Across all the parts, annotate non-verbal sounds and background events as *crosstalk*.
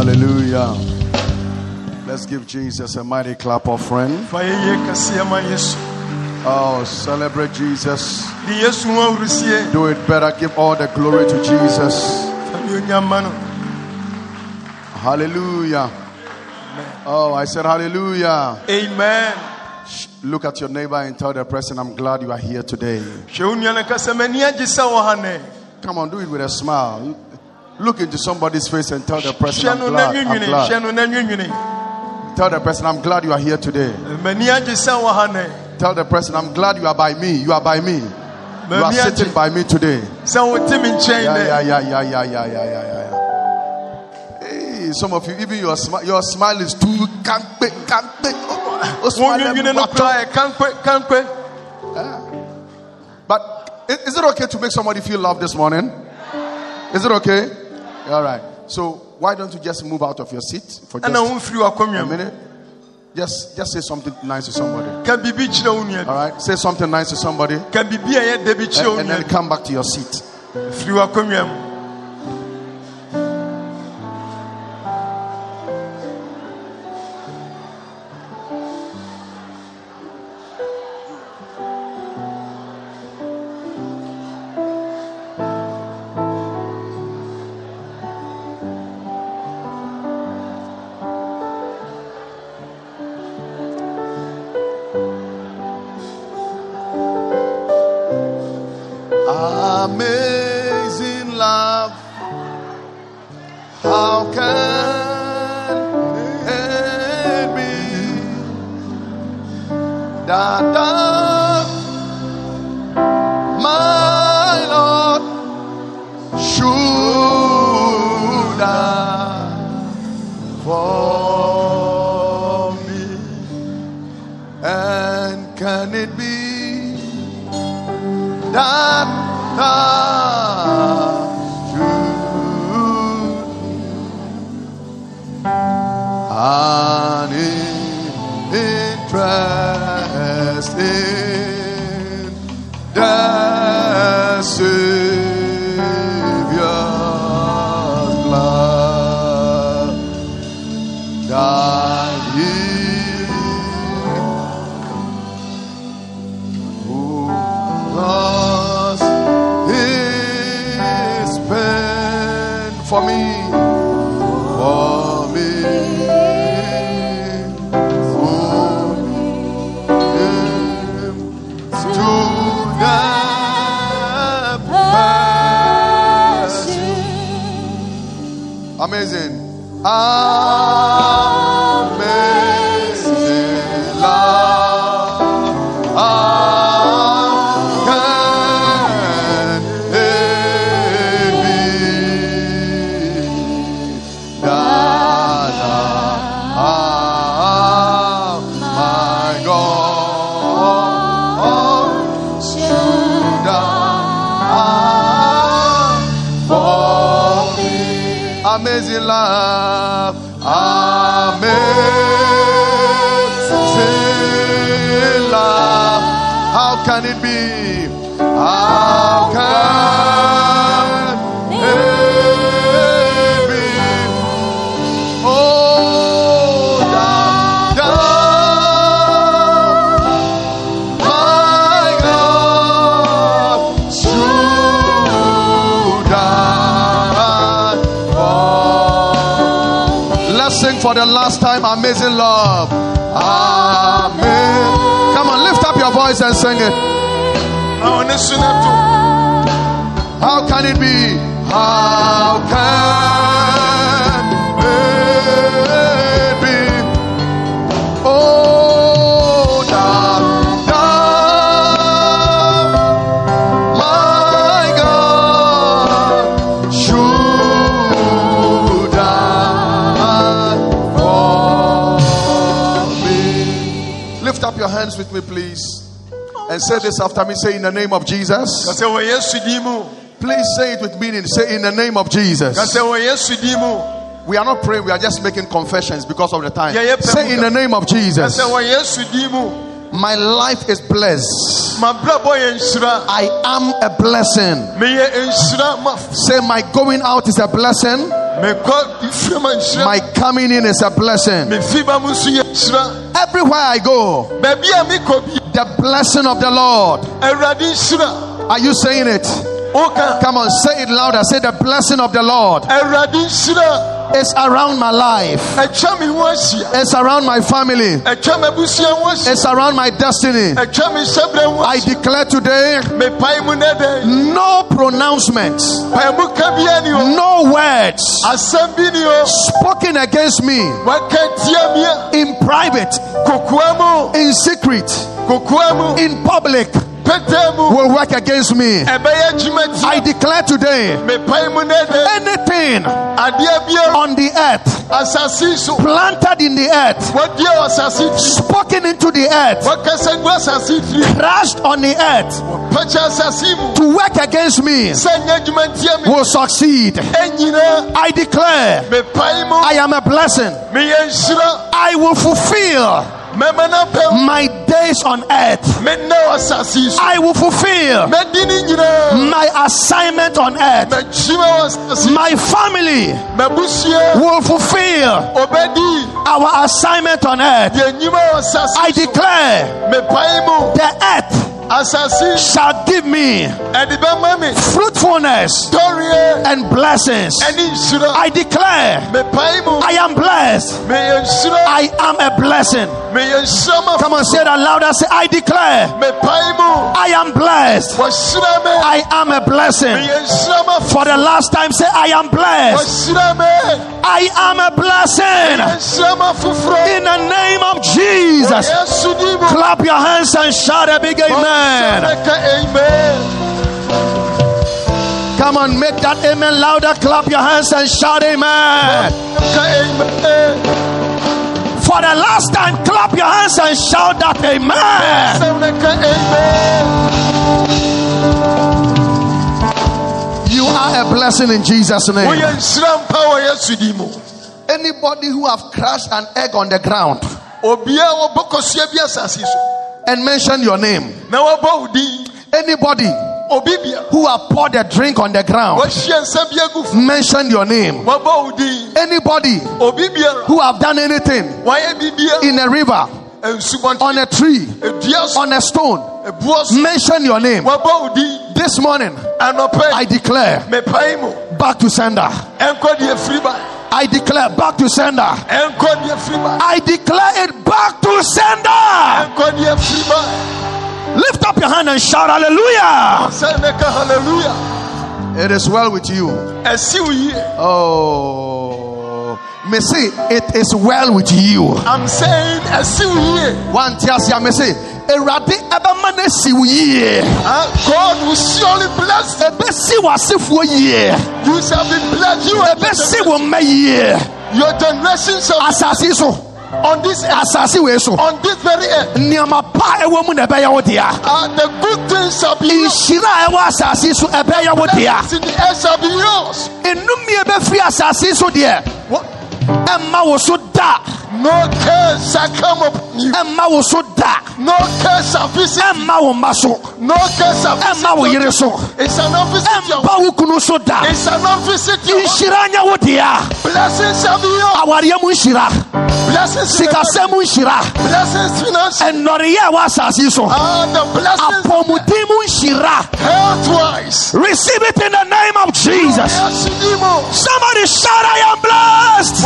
Hallelujah. Let's give Jesus a mighty clap offering. fa yɛyɛ kɛseɛ ma yesu Oh, celebrate Jesus. de yesu ho Do it better. Give all the glory to Jesus. Hallelujah. Oh, I said hallelujah. amen Look at your neighbor and tell the person, I'm glad you are here today. hwɛ wo nua no ka sɛ m'ani agye sɛ wɔ ha nɛ Come on, do it with a smile. Look into somebody's face and tell the person, I'm glad. I'm glad. hwɛ no na nwinwini Tell the person, I'm glad you are here today. m'ani agye sɛ wɔ ha nɛ Tell the person, I'm glad you are by me. You are by me. You are sitting by me today. sɛ wote me nkyɛn Yeah, yeah, yeah, yeah, yeah, yeah, yeah, yeah, yeah. Hey, some of you, even your smile, your smile is too kampe, kampe. Oh, oh, wo smile nwinwini no everywhere. koraa yɛ kankwe kankwe ah. But is it okay to make somebody feel loved this morning? Is it okay? All right. So why don't you just move out of your seat for just ɛna womfiri w'akonnwa a minute? Just, just say something nice to somebody. kyerɛ wo nua All right. Say something nice to somebody, ka biribi a ɛyɛ da bi kyerɛ and, and then come back to your seat. Interest in for the last time. Amazing love. Amen. Come on, lift up your voice and sing it. ma wo ne so no to How can it be? How me, please. And say this after me. Say in the name of Jesus. sɛ wɔ yesu din mu Please say it with meaning. Say in the name of Jesus. ka sɛ wɔ yesu din mu We are not praying, we are just making confessions because of the time. Say in the name of Jesus. sɛ wɔ yesu din mu My life is blessed. mabrabɔ yɛ nhyira I am a blessing. meyɛ nhyira ma Say my going out is a blessing. Mekɔ fiam a nhyira My coming in is a blessing. mefi ba mu nso yɛ nhyira Everywhere I go, baabi a mekɔ bi the blessing of the Lord. Are you saying it? Come on, say it louder. Say the blessing of the Lord is around my life. atwa me ho ahyia It's around my family. atwa m'abusua ho ahyia It's around my destiny. atwa me hyɛbrɛ ho I declare today mepae mu ne dɛn no pronouncements, pae mu ka bia ni o. No words asɛm bi ni o. spoken against me. Waka tia mia in private, in secret, in public will work against me. I declare today anything on the earth, asase yi so planted in the earth, wɔdeɛ wɔ asase tiri spoken into the earth, wɔkasa gu asase tiri crashed on the earth pɛkyɛ asase mu to work against me sɛ nyɛ adwuma me will succeed. I declare I am a blessing. I will fulfill mɛma no pɛm my days on earth. mennɛ wɔ asase I will fulfill mɛdi ne nyinaa my assignment on earth. My family will fulfill our assignment on earth. yɛnyima wɔ asase I declare the earth shall give me ɛde bɛma me fruitfulness and blessings. I declare I am blessed. I am a blessing. Meyɛ nhyira ma Come on, say that louder. Say, I declare I am blessed. I am a blessing. meyɛ nhyira ma For the last time, say, I am blessed. I am a blessing. nhyira ma foforɔ In the name of Jesus. yesu di mu Clap your hands and shout a big amen. Come on, make that amen louder. Clap your hands and shout amen. amen For the last time, clap your hands and shout that amen. sɛm ka amen You are a blessing in Jesus' name. woyɛ nhyira mpa wɔ yesu di mu Anybody who have crushed an egg on the ground obiara wɔbɔ kɔsua bi asase so and mention your name. na wɔbɔ wo din Anybody obi bia who have poured a drink on the ground, wɔahyia nsa bi agu f mention your name. wɔbɔ wo din Anybody who have done anything in a river, on a tree, on a stone, mention your name. wɔbɔ wo din This morning, I declare back to sender. ɛnkɔ deɛ firi ba I declare back to sender. ɛnkɔ deɛ firi ba I declare it back to sender. Ɛnkɔ deɛ firi ba Lift up your hand and shout hallelujah. sɛ hallelujah It is well with you. ɛsi wo yie Oh, me say it is well with you. i'm saying ɛsi wo yie One tiasia me say, Erade ebema na si wo yie. Ah, god will surely bless you Ebesi wasefo yie. you shall be blessed you and your Ebesi wo generation- ma yie. your generation shall Asase so, on this asase we so. on this very earth Nneɛma pa ɛwɔ mu na ɛbɛyɛ wo dea. ah, the good things shall be Nhyira a ɛwɔ asase so ɛbɛyɛ wo dea. In the earth shall be yours Nnumi a ɛbɛfiri asase so deɛ, ɛmma wo so da. No curse shall come upon you Ɛmma wo so da. no curse shall visit Ɛmma wo mma no curse shall visit wo your- yere so. it shall not visit your Ɛmba wo kunu so da. it shall not visit your Nhyira nyɛ wo blessings shall be yours Awareɛ mu nhyira. blessings Sikasɛm mu nhyira. blessings financial Ɛnnɔreyɛ a ɛwɔ so. ah the blessings Apɔmuden mu nhyira. health wise Receive it in the name of Jesus. Somebody shout, I am blessed.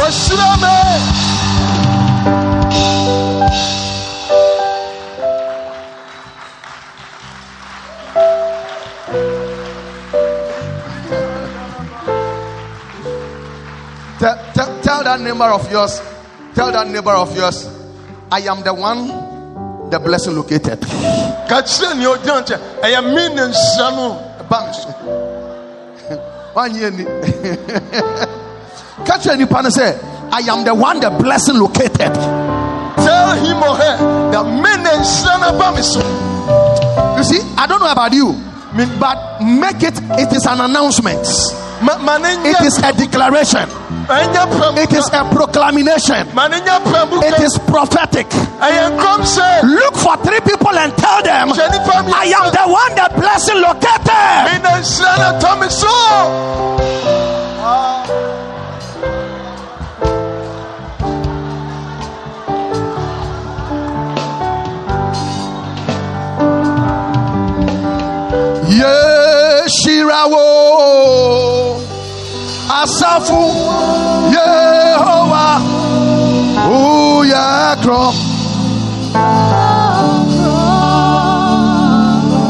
Tell, that neighbor of yours, tell that neighbor of yours, I am the one the blessing located. ka kyerɛ nea ɔgyina nkyɛn ɛyɛ me na nhyira no ba me so Wanyɛ ni. Catch any pan say, I am the one the blessing located. tell him or her the me na nhyira no ba me so You see, I don't know about you, but make it, it is an announcement, ma ma ne it is a declaration, it is a proclamation, ma ne nyɛ pɛm it is prophetic. ɛyɛ nkɔm sɛ Look for three people and tell them, hwɛ nipa mi I am the one the blessing located. Asafu Yehovah. Uyakro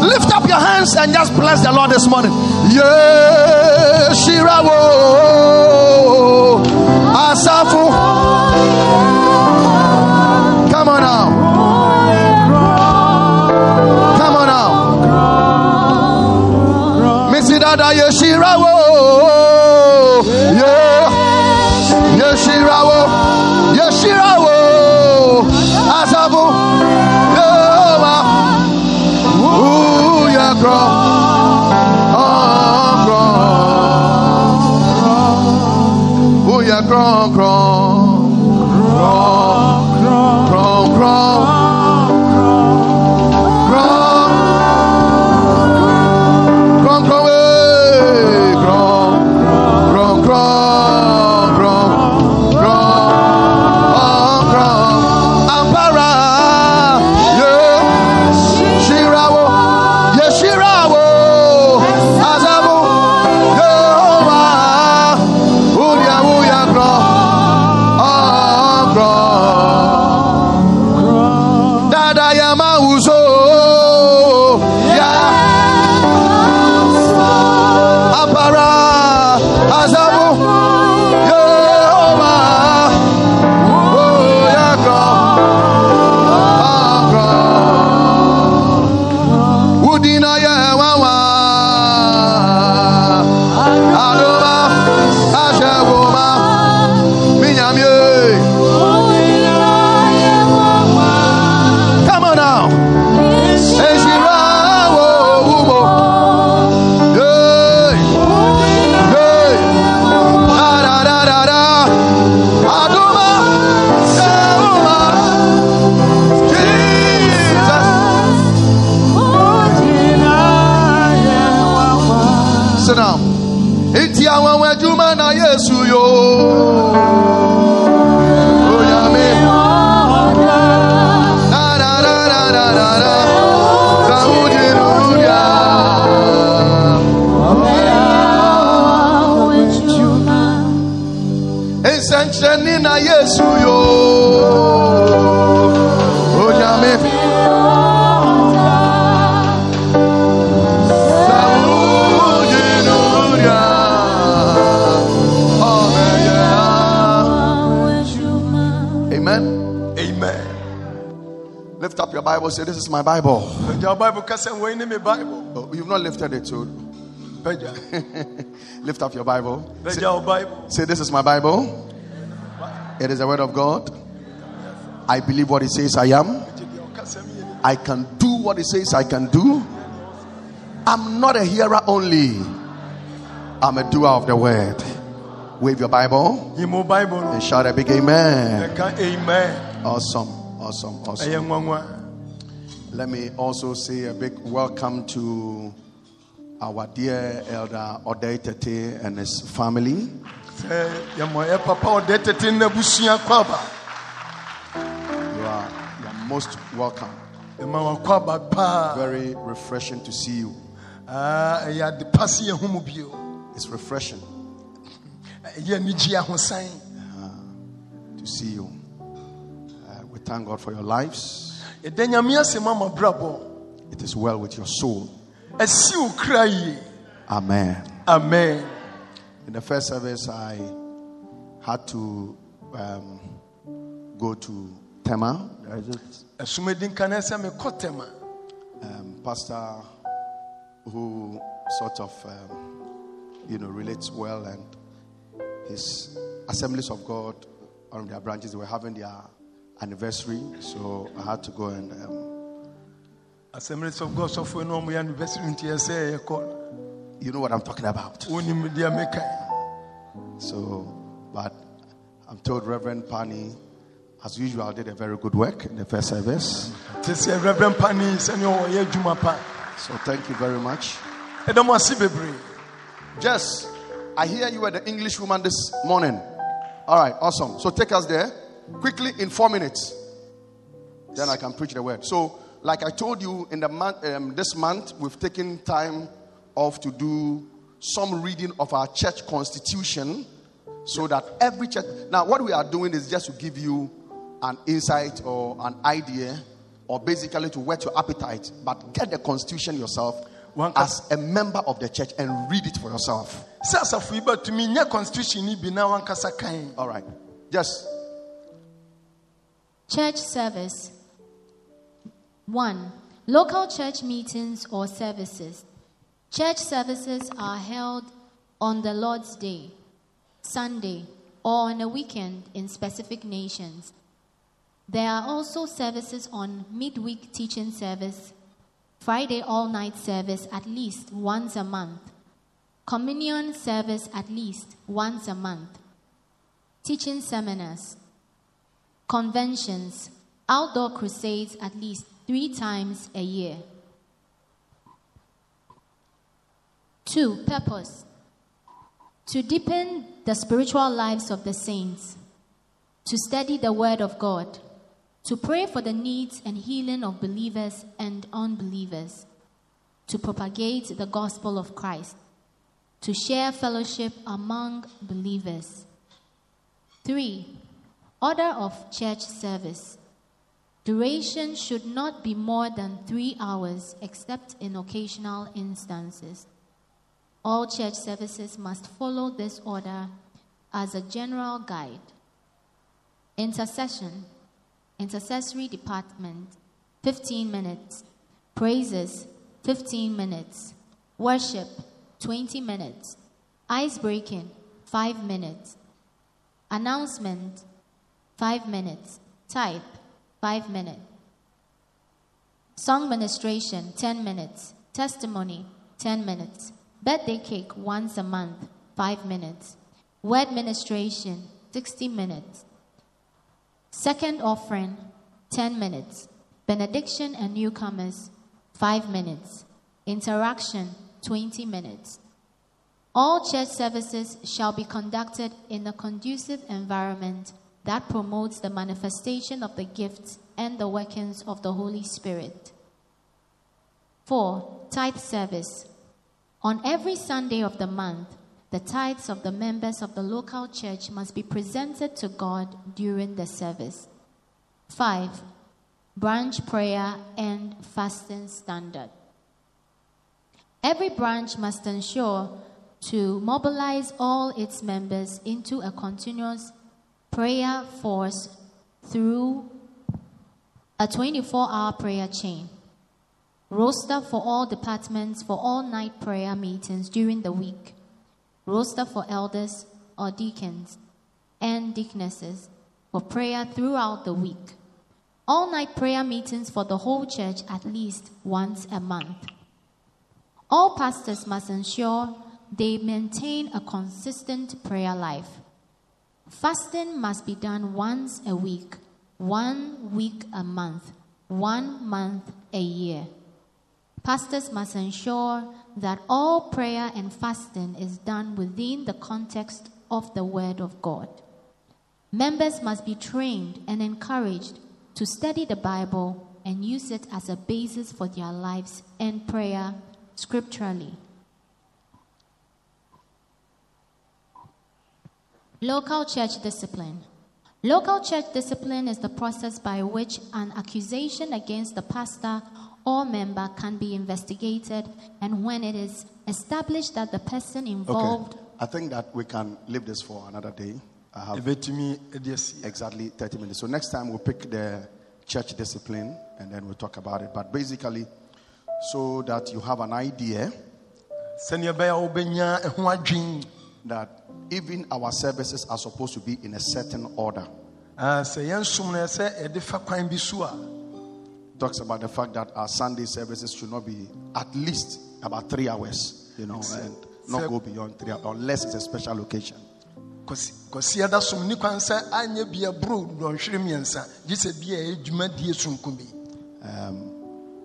Lift up your hands and just bless the Lord this morning. Yeshirawo. Asafu. Come bible say this is my bible Bible kasa wɔyi ne me Bible. oh, you've not lifted it so *laughs* lift up your bible say, Bible. say this is my bible it is the word of god i believe what it says i am Gye deɛ ɔkasa mi yɛ ne- I can do what it says I can do. I'm not a hearer only, I'm a doer of the word. Wave your Bible Yi mo Bible and shout a big amen. Amen. Awesome, awesome, awesome. Let me also say a big welcome to our dear elder Odetete and his family. Sɛ yɛmɔ eh, papa ɔdɛ tete n'abusua kɔ aba. You are, you are most welcome. Eh, Yɛma wɔn kɔ aba paa. Very refreshing to see you. Ah, eh, Ɛyɛ ade pa se yɛn ho mu bio. It's refreshing ahosan. Uh-huh. to see you. Uh, we thank God for your lives. Ɛda nyame ase ma ma brabɔ. It is well with your soul. Ɛsi wo kra yie. Amen. Amen. In the first service, I had to um, go to Tema. There is a Ɛsomadi nka na sɛ mekɔ tɛma. um, pastor who sort of, um, you know, relates well, and his Assemblies of God, on their branches, they were having their anniversary, so I had to go and um, Assemblies of God sɔfoɔ no ɔmo yɛ anniversary you know what I'm talking about. Wonim deɛ meka. So, but I'm told Reverend Pani, as usual, did a very good work in the first service. Reverend Pani. So, thank you very much. Ɛda mo ase. Jess, I hear you were the English woman this morning. All right, awesome. So, take us there quickly in four minutes. Then I can preach the word. So, like I told you, in the month, um, this month, we've taken time off to do some reading of our church constitution so that every church. Now, what we are doing is just to give you an insight or an idea or basically to whet your appetite, but get the constitution yourself as a member of the church and read it for yourself. sɛ asafo yi bɛtumi nyɛ constitution ni bi na wankasa All right. Just Church service. 1. Local church meetings or services. Church services are held on the Lord's Day, Sunday, or on a weekend in specific nations. There are also services on midweek teaching service, Friday all night service at least once a month, communion service at least once a month, teaching seminars, conventions, outdoor crusades at least three times a year. Two, purpose. To deepen the spiritual lives of the saints, to study the Word of God, to pray for the needs and healing of believers and unbelievers, to propagate the gospel of Christ, to share fellowship among believers. Three, order of church service. Duration should not be more than three hours except in occasional instances. All church services must follow this order as a general guide. Intercession, intercessory department, 15 minutes. Praises, 15 minutes. Worship, 20 minutes. Ice breaking, 5 minutes. Announcement, 5 minutes. Type, 5 minutes. Song ministration, 10 minutes. Testimony, 10 minutes. Birthday cake, once a month, 5 minutes. Word ministration, 60 minutes. Second offering, 10 minutes. Benediction and newcomers, 5 minutes. Interaction, 20 minutes. All church services shall be conducted in a conducive environment that promotes the manifestation of the gifts and the workings of the Holy Spirit. 4. Tithe service. On every Sunday of the month, the tithes of the members of the local church must be presented to God during the service. 5. Branch prayer and fasting standard. Every branch must ensure to mobilize all its members into a continuous prayer force through a 24 hour prayer chain. Roster for all departments for all night prayer meetings during the week. Roster for elders or deacons and deaconesses for prayer throughout the week. All night prayer meetings for the whole church at least once a month. All pastors must ensure they maintain a consistent prayer life. Fasting must be done once a week, one week a month, one month a year. Pastors must ensure that all prayer and fasting is done within the context of the Word of God. Members must be trained and encouraged to study the Bible and use it as a basis for their lives and prayer scripturally. Local church discipline. Local church discipline is the process by which an accusation against the pastor or member can be investigated, and when it is established that the person involved okay. I think that we can leave this for another day. I have ɛbɛtumi de asi exactly 30 minutes. So next time we'll pick the church discipline and then we'll talk about it. But basically, so that you have an idea sɛnea ɛbɛyɛ a wobɛnya ɛho adwen that even our services are supposed to be in a certain order. Ah, sɛ yɛnsom no sɛ yɛde fa kwan bi so a Talks about the fact that our Sunday services should not be at least about three hours, you know, and not go beyond three hours unless it's a special occasion. kɔsi kɔsi ɛda som ni kwan sɛ anyɛ bia boro dɔnhwere mmiɛnsa gye sɛ bia ɛyɛ dwumadie sonko bi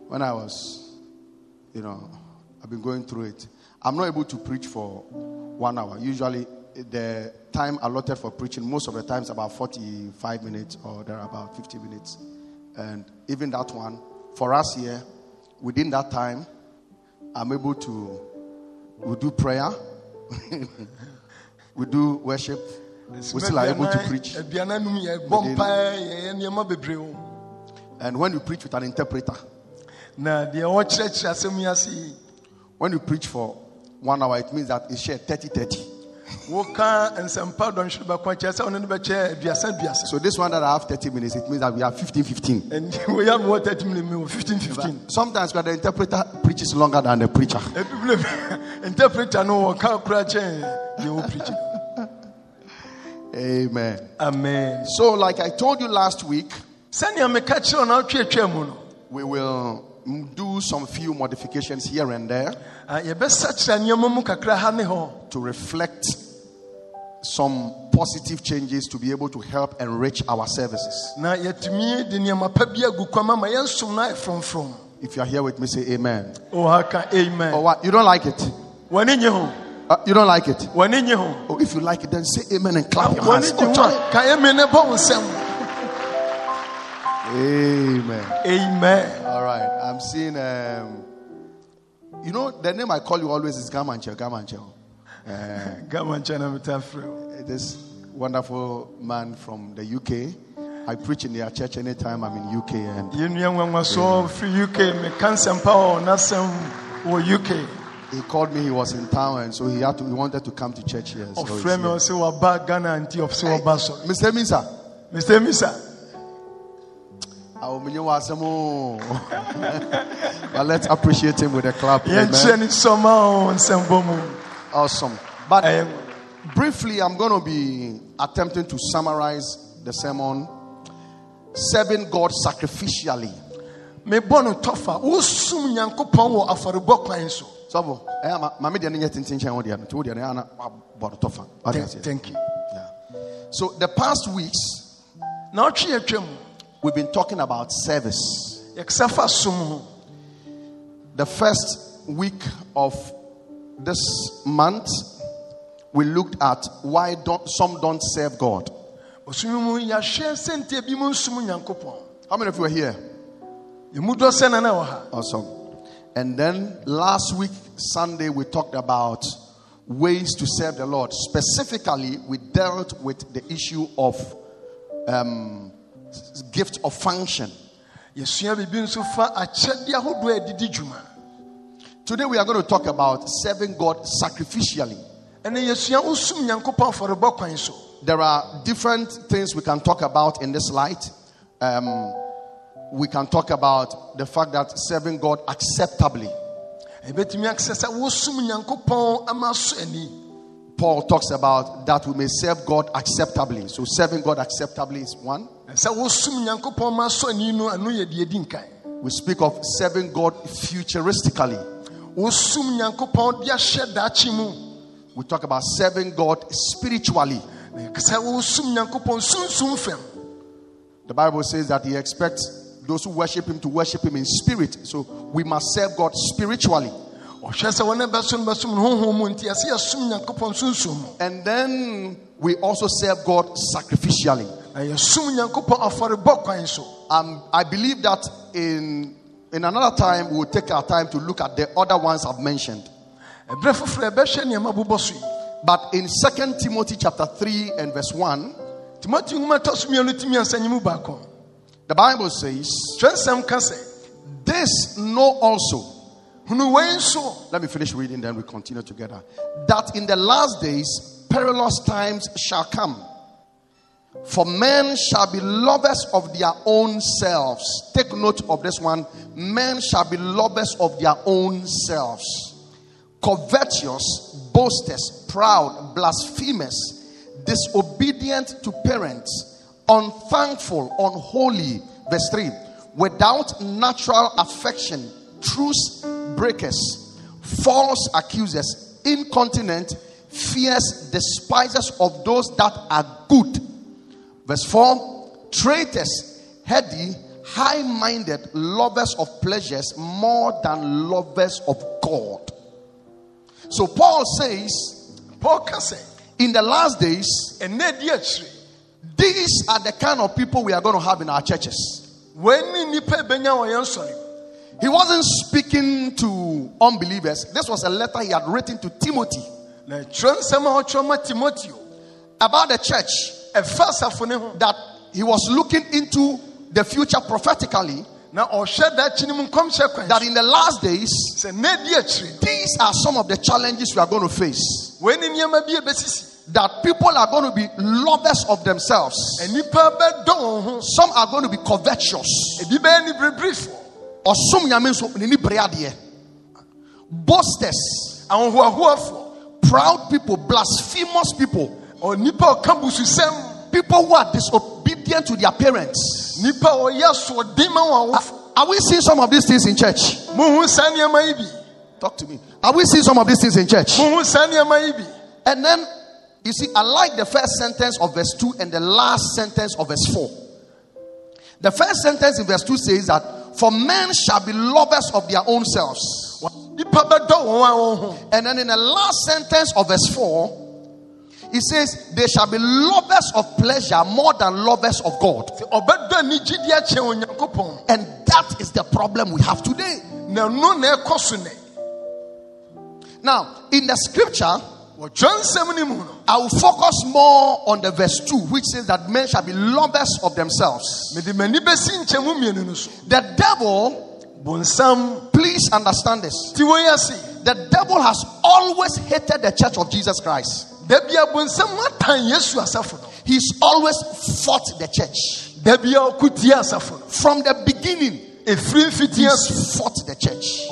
When I was, you know, I've been going through it. I'm not able to preach for one hour. Usually, the time allotted for preaching, most of the time, is about 45 minutes or there are about 50 minutes. And even that one, for us here, within that time, I'm able to we do prayer *laughs* we do worship. We still are able to preach. Eh, aduane nom yɛbɔ mpae yɛyɛ eh, eh, nneɛma bebree o And when you preach with an interpreter, na deɛ wɔkyerɛkyerɛ asɛm yi ase yi when you preach for one hour, it means that it's shared 30 30. woka nsɛmpa dɔnhwere bɛko kyerɛ sɛ wone no bɛkyɛ aduasa aduasa So this one that I have 30 minutes, it means that we have 15 15. ɛnti *laughs* wɔyɛ no wɔ 30 minute mi wɔ 15 15 Sometimes when the interpreter preaches longer than the preacher. *laughs* interpreter no kyɛn deɛ wɔ preach Amen. amen So, like I told you last week, sɛnea meka kyerɛ no atwatwa mu no we will do some few modifications here and there ah, yɛbɛsakyerɛ nneɛma mu kakra ha ne hɔ to reflect some positive changes to be able to help enrich our services. na yɛtumi de nneɛma pa bi agu kwan ma ma yɛnsom no ayɛ frɔmfrɔm If you are here with me, say amen. ɔha ka Or amen what? You don't like it? wɔne nye ho Uh, you don't like it? Oh, if you like it, then say amen and clap your wɔne hands. Amen ne bɔ wo nsɛm Amen. All right. I'm seeing. Um, you know the name I call you always is Gamanchel. Gamanchel. Uh, gama nkyɛn na meta frɛ wo this wonderful man from the UK. I preach in their church anytime I'm in UK, and firi uk meka nsɛmpa wɔ n'asɛm wɔ uk he called me. He was in town, and so he had to. He wanted to come to church here. So he's ɔfrɛ me here. ɔsɛ waba ghana nti ɔsɛ wɔba sɔre Mr. Misa. mr misa But let's appreciate him with a clap. Amen. ne sɔma ɔ nsɛmbɔ mu Awesome. But briefly, I'm going to be attempting to summarize the sermon Serving God sacrificially. mebɔ no tɔfa wosum nyankopɔn wɔ afɔrebɔ kwan so So, eh, ma- ma me deɛ no nyɛ tenten kyɛn wo deɛ no, nti wo deɛ no ɛyɛ ana wabɔ no tɔfa. Wate Thank- thank you Yeah. So, the past weeks, na ɔtwe yɛtwa mu we've been talking about service. yɛkasa fa som The first week of this month, we looked at why don't, some don't serve God. ɔsom mu yɛahwɛ sɛnteɛ bi mu nsom nyankopɔn How many of you are here? yɛmu dɔ sɛ na na wɔ ha Awesome. And then last week, Sunday, we talked about ways to serve the Lord. Specifically, we dealt with the issue of um, gift of function. yɛsua biribi nso fa akyɛdeɛ ahodoɔ a ɛdidi dwuma Today, we are going to talk about serving God sacrificially. ɛne yɛsua wosum nyankopɔn afɔrebɔ kwan so There are different things we can talk about in this light. Um, we can talk about the fact that serving God acceptably. Paul talks about that we may serve God acceptably. So, serving God acceptably is one. sɛ wosum nyankopɔn ma so ani no ɛno yɛ deɛ di nkan We speak of serving God futuristically. wosum nyankopɔn de ahyɛ daakye mu We talk about serving God spiritually. na yɛkasa wosum nyankopɔn sunsum fam The Bible says that He expects those who worship Him to worship Him in spirit. So we must serve God spiritually. Ɔhwɛ sɛ wɔne bɛso no bɛsom no honhom mu nti ɛsɛ yɛsom nyankopɔn sunsum mu And then we also serve God sacrificially. na yɛsom nyankopɔn afɔrebɔ kwan so Um, I believe that in, in another time, we'll take our time to look at the other ones I've mentioned. ɛberɛ foforɔ ɛbɛhwɛ nneɛma bobɔ so yi But in 2 Timothy chapter 3 and verse 1, timoteo nwoma tɔ so mmienu timi ansa nyi the Bible says, twerɛsɛm ka sɛ This know also hunu wei nso Let me finish reading, then we continue together. That in the last days, perilous times shall come. For men shall be lovers of their own selves. Take note of this one. Men shall be lovers of their own selves. Covetous, boasters, proud, blasphemous, disobedient to parents, unthankful, unholy. Verse 3 without natural affection, truce breakers, false accusers, incontinent, fierce despisers of those that are good. Verse 4 traitors, heady, high minded, lovers of pleasures more than lovers of God. So Paul says, paul ka sɛ in the last days, ɛnɛ di akyire these are the kind of people we are going to have in our churches. He wasn't speaking to unbelievers. This was a letter he had written to Timothy. na twerɛ nsɛm a ɔtwerɛ ma timoteo. About the church. Ɛfa asafo ne ho. That he was looking into the future prophetically. Na ɔhwɛ daakye no mu that in the last days sɛ na di akyiri no these are some of the challenges we are going to face. wei ne nneɛma bi that people are going to be lovers of themselves. Nnipa bɛdɔ wɔn ho. Some are going to be covetous ebi bɛyɛ ne berebirifoɔ ɔsom nyame nso ne ni bere adeɛ. Boasters ahohoahoafoɔ proud people blasphemous people. Onipa a ɔka bususɛm. People who are disobedient to their parents. Nipa ɔyɛ asoɔden ma wɔn are we seeing some of these things in church? Mohu saa nneɛma yi bi. Talk to me. Are we seeing some of these things in church? Mohu saa nneɛma yi bi. And then you see i like the first sentence of verse 2 and the last sentence of verse 4 the first sentence in verse 2 says that for men shall be lovers of their own selves. Nipa bɛdɔ wɔn a wɔn ho and then in the last sentence of verse 4 it says they shall be lovers of pleasure more than lovers of god. Sɛ ɔbɛdɔ ne gyidi akyɛn onyankopɔn. And that is the problem we have today. Na ɛno na ɛkɔ so nɛ now in the scripture wɔtwerɛ nsɛm no I will focus more on the verse 2, which says that men shall be lovers of themselves. mede m'ani bɛsi nkyɛmu mmienu no so The devil, please understand this. ti wɔ yi ase The devil has always hated the church of Jesus Christ. da bia bonsam atan yesu asafo He's always fought the church. da bia ɔko tie asafo From the beginning, ɛfiri mfitia so he's fought the church.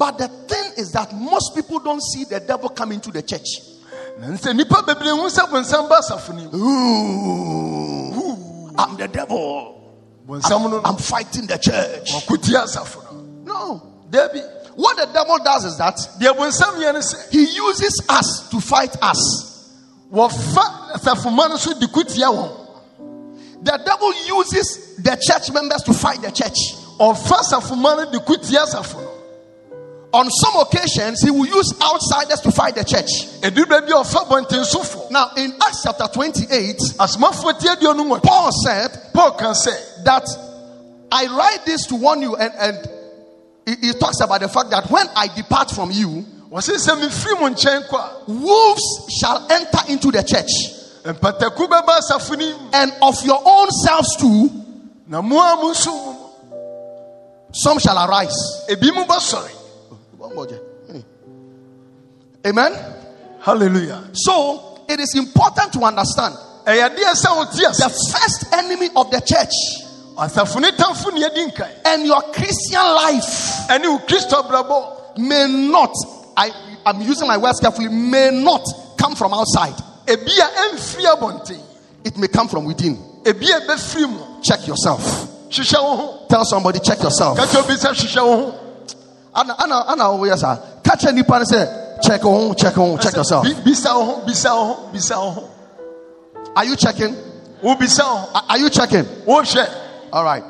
Ɔko tie asafo no But the thing is that most people don't see the devil come into the church. na nsɛ nnipa bebree hu sɛ bonsam ba asafo no mu Ooh, I'm the devil. no I'm fighting the church. ɔko tie asafo no da What the devil does is that deɛ bonsam yɛ no sɛ he uses us to fight us. wɔfa asafoma no so de ko tia wɔn The devil uses the church members to fight the church. On some occasions, he will use outsiders to fight the church. ɛduru da bi a ɔfa bɔntensofo Now, in Acts chapter 28, asomafoɔ tie deɛ no wɔ Paul said paul kan sɛ that I write this to warn you, and, and he, he talks about the fact that when I depart from you, wɔse sɛ mefiri mo nkyɛn kɔ wolves shall enter into the church, a mpataku bɛba asafo no mu and of your own selves too, na mo a mo nso mu no some shall arise. Ebi hmm. Amen. hallelujah So, it is important to understand ɛyɛ adeɛ sɛ wote the first enemy of the church asafo ne tamfo ne adi nkae and your Christian life wo kristo abrabɔ may not, I, I'm using my words carefully, may not come from outside. ebi a ɛmfiri It may come from within. ebi a ɛbɛfiri mu Check yourself. Tell somebody, check yourself. Ana ana ana oh, here, sir. Catch any pan say, check on, check on, check yourself. Bi- bisa wo ho bisa wo ho bisa wo ho Are you checking? wo ho Are you checking? wohwɛ All right.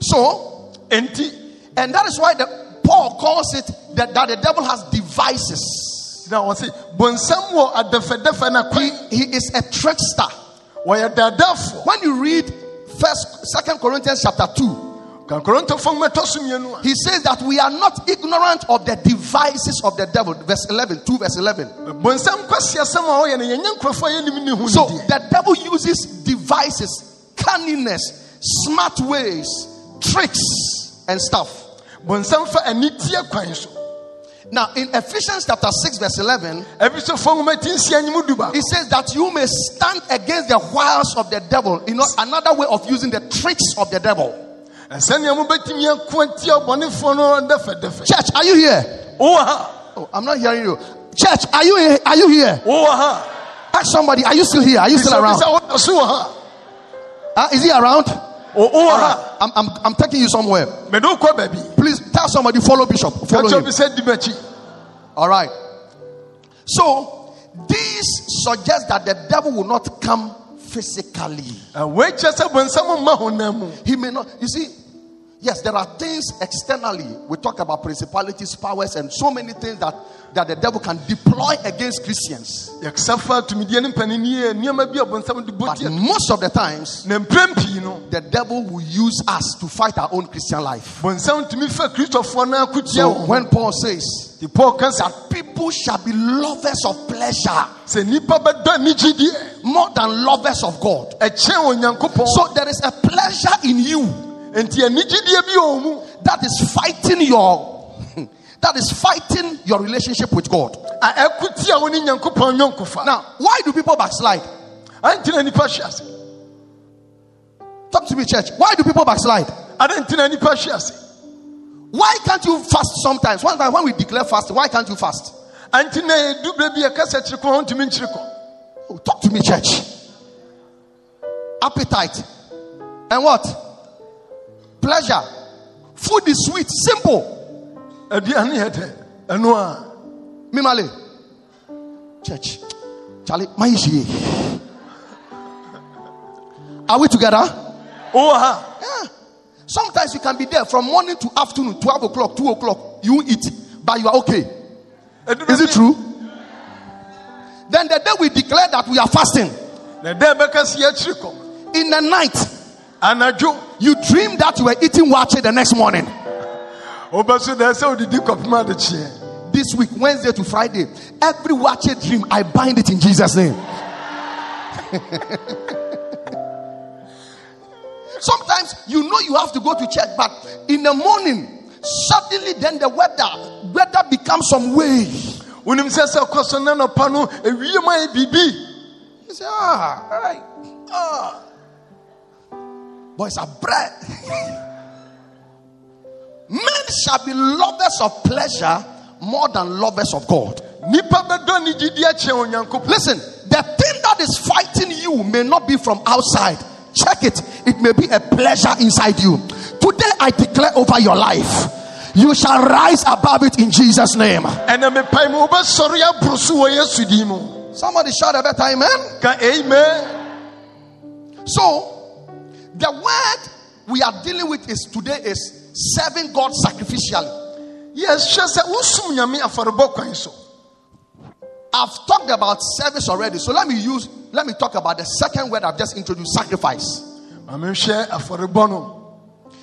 So, enti and that is why the Paul calls it that, that the devil has devices. na wɔse bonsam wɔ adɛfɛdɛfɛ no He, kwan he is a trickster. wɔyɛ When you read First, Second Corinthians chapter two, ka nkorontofoɔ mɛtɔ so mmienu a he says that we are not ignorant of the devices of the devil. Verse eleven, two verse eleven. bonsam kwasi asɛm a ɔyɛ no yɛnyɛ nkurɔfoɔ a yɛnim ne ho So the devil uses devices, cunningness, smart ways, tricks, and stuff. bonsam fa anitie kwan so Now in Ephesians chapter six verse eleven, ɛfisofoɔ nwoma ti nsia nyimu du baako it says that you may stand against the wiles of the devil. You know, another way of using the tricks of the devil. Ɛsɛnea mobɛtumi ako atia ɔbɔnefoɔ no dɛfɛdɛfɛ Church, are you here? wowɔ Oh, I'm not hearing you. Church, are you here? Are you here? wowɔ Ask somebody, are you still here? Are you still around? Bisa- bisa wowɔ so wɔ ha Uh, is he around? O- wowɔ ha I'm, I'm, I'm taking you somewhere. mede wokɔ baabi Please tell somebody, follow Bishop. Follow him. obi sɛ di m'akyi All right. So, these suggest that the devil will not come physically. woakyɛ sɛ bonsam mma honam mu He may not. You see, yes, there are things externally. We talk about principalities, powers, and so many things that, that the devil can deploy against Christians. yɛksa fa tumidie ne mpanini yɛ nneɛma bi a bonsam de But most of the times, na mprɛn pii no the devil will use us to fight our own Christian life. bonsam tumi fa kristofoɔ no akotia So when Paul says, nti paul ka sɛ that people shall be lovers of pleasure sɛ nnipa bɛdɔ anigyideɛ more than lovers of God. So there is a pleasure in you enti anigyideɛ bi wɔ mu that is fighting your that is fighting your relationship with God. a ɛko tia wo ne nyankopɔn nyɔnkofa Now, why do people backslide? antina nnipa any ase Talk to me, church. Why do people backslide? ntina nnipa any ase Why can't you fast sometimes? One time when we declare fast, why can't you fast? antina ɛdu berɛ bi ɛkasa kyiri kɔ ɔntumi nkyiri kɔ Oh, talk to me, church. Appetite. And what? Pleasure. Food is sweet, simple. Aduane yɛ dɛ ɛno a Mimale. Church. Charlie, issue. Are we together? ha Yeah. Sometimes you can be there from morning to afternoon, 12 o'clock, 2 o'clock. You eat, but you are okay. Is it true? Then the day we declare that we are fasting, na dɛn bɛka sɛ yɛakyiri kɔ in the night, you dream that you were eating waakye the next morning. This week, Wednesday to Friday, every waakye dream, I bind it in Jesus' name. *laughs* Sometimes you know you have to go to church, but in the morning, suddenly then the weather weather becomes some way. wonim sɛ sɛ kɔ so na nɔpa no ewiem ayɛ biribi You say, ah, all right. Ah. Boys are bread. *laughs* Men shall be lovers of pleasure more than lovers of God. nnipa bɛdɔ ne gyidi akyɛ onyankopɔn Listen, the thing that is fighting you may not be from outside. Check it. It may be a pleasure inside you. Today I declare over your life. You shall rise above it in Jesus' name. ɛnɛ mepae mu wobɛsɔre aboro so wɔ yesu din mu Somebody shout a better amen. amen So, the word we are dealing with is today is serving God sacrificially. wosom nyame afɔrebɔ kwan so I've talked about service already. So let me use let me talk about the second word I've just introduced, sacrifice. ma menhwɛ afɔrebɔ no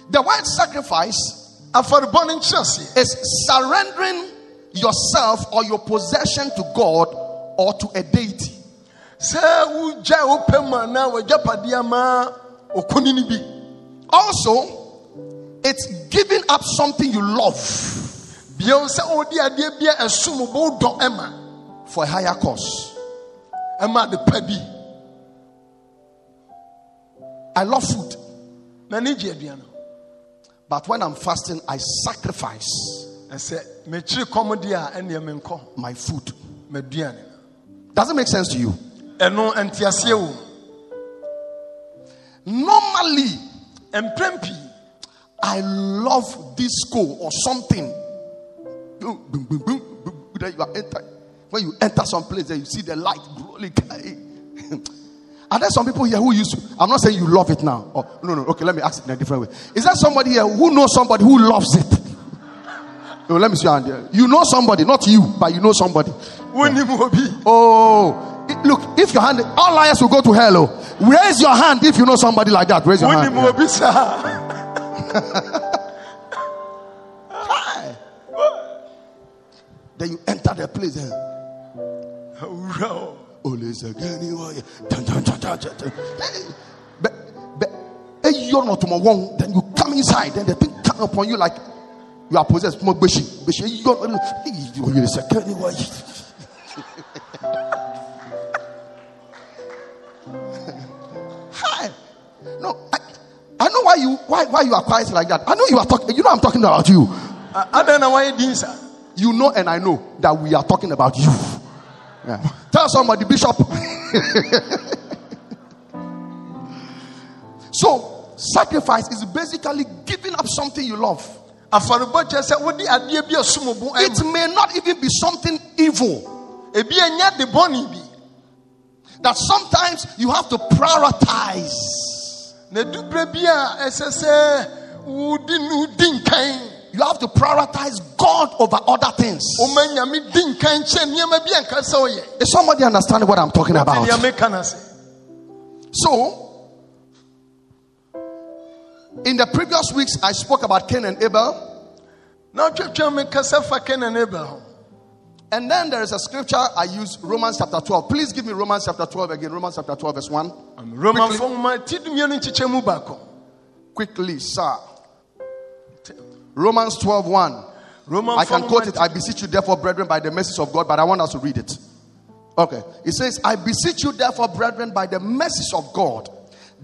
The word sacrifice afɔrebɔ no nkyerɛseɛ is surrendering yourself or your possession to God or to a deity. sɛ wogyae wo pɛ mu anaa wagyapadeɛ ama okoni no bi Also, it's giving up something you love oh, dɔ ɛma oh, for a higher cause. ɛma de pa I love food, but when I'm fasting, I sacrifice ɛsɛ mekyiri kɔm deɛ a my food. Does it make sense to you? Normally, I love this school or something. Then you are enter. When you enter some place, there you see the light glowing. *laughs* Are there some people here who used to? I'm not saying you love it now. Oh, no, no. Okay, let me ask it in a different way. Is there somebody here who knows somebody who loves it? No, *laughs* oh, let me see your hand here. You know somebody, not you, but you know somebody. obi Oh, it- look, if your hand, all liars will go to hell. Oh. Raise your hand if you know somebody like that. Raise your hand. Yeah. *laughs* saa *laughs* Then you enter the place. And, Owura o. Always again, you are- Dun, dun, dun, dun, dun, dun. But- but- you're not my one. Then you come inside, then the thing come upon you like you are possessed. You're- you are- *laughs* Hi. No, I, I know why you why why you are quiet like that. I know you are talking. You know I'm talking about you. A- adɛn na wayɛ din saa You know, and I know that we are talking about you. Yeah. Tell somebody, Bishop. *laughs* so, sacrifice is basically giving up something you love. afɔrebɔ kyerɛ sɛ wode adeɛ bi It may not even be something evil. ebi ɛnyɛ de bɔne bi That sometimes you have to prioritize. Na duberɛ bi ɛsɛ sɛ wodi no di nkan You have to prioritize God over other things. woma nyame di nkan kyɛ nneɛma bi anka sɛ woyɛ Is somebody understanding what I'm talking about? nea meka no ase So, in the previous weeks, I spoke about Cain and Abel. na wotwatwa mekasa fa kɛna ne abel And then there is a scripture I use, Romans chapter 12. Please give me Romans chapter 12 again. Romans chapter 12, verse 1. romanfoɔ nwoma ti dumienu nkyekyɛ mu baako Quickly, sir. Romans 12, 1. I can quote it. I beseech you, therefore, brethren, by the mercies of God, but I want us to read it. Okay. It says, I beseech you, therefore, brethren, by the mercies of God,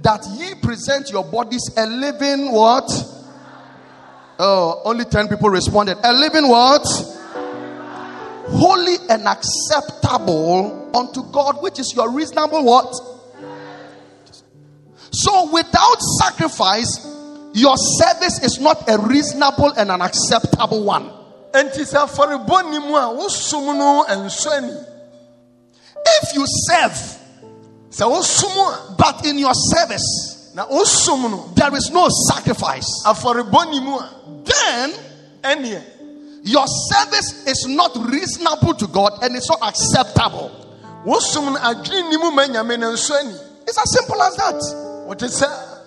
that ye present your bodies a living what? Oh, only 10 people responded. A living what? Holy and acceptable unto God, which is your reasonable what? So without sacrifice, your service is not a reasonable and an acceptable one. enti sɛ afɔrebɔ ni mu a wosom no ɛnsɔ ani If you serve, but in your service na wosom no there is no sacrifice, afɔrebɔ ni mu a then your service is not reasonable to God and it's not acceptable. wosom no adwene ni mu ma nyame no nsɔ ani It's as simple as that. What is sɛ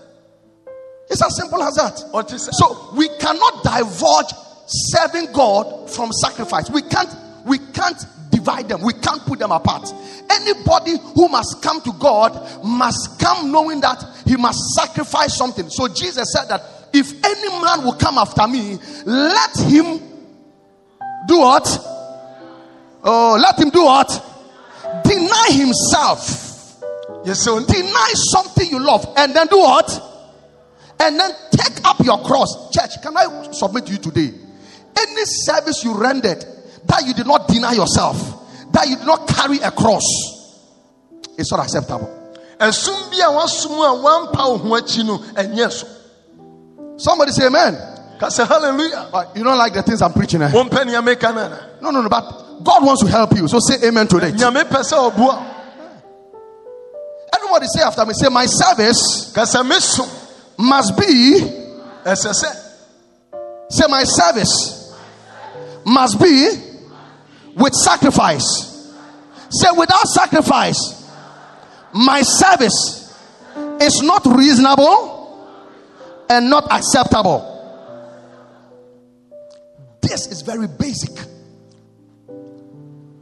It's as simple as that. What is sɛ So we cannot divulge serving God from sacrifice. We can't we can't divide them. We can't put them apart. Anybody who must come to God must come knowing that he must sacrifice something. So Jesus said that if any man will come after me, let him do what? Oh, let him do what? Deny himself. yɛsɛ Deny something you love and then do what? And then take up your cross. Church, can I submit to you today? Any service you rendered that you did not deny yourself, that you did not carry a cross, it's not acceptable. ɛsom bi a a wampa wo ho akyi no ɛnyɛ so Somebody say amen. Ka sɛ halleluya But you don't like the things I'm preaching. Eh? wompɛ nea meka no No, no. But God wants to help you. So say amen to it. nyame pɛ sɛ ɔboa Everybody say after me, say, My service must be, say, My service must be with sacrifice. Say, without sacrifice, my service is not reasonable and not acceptable. This is very basic.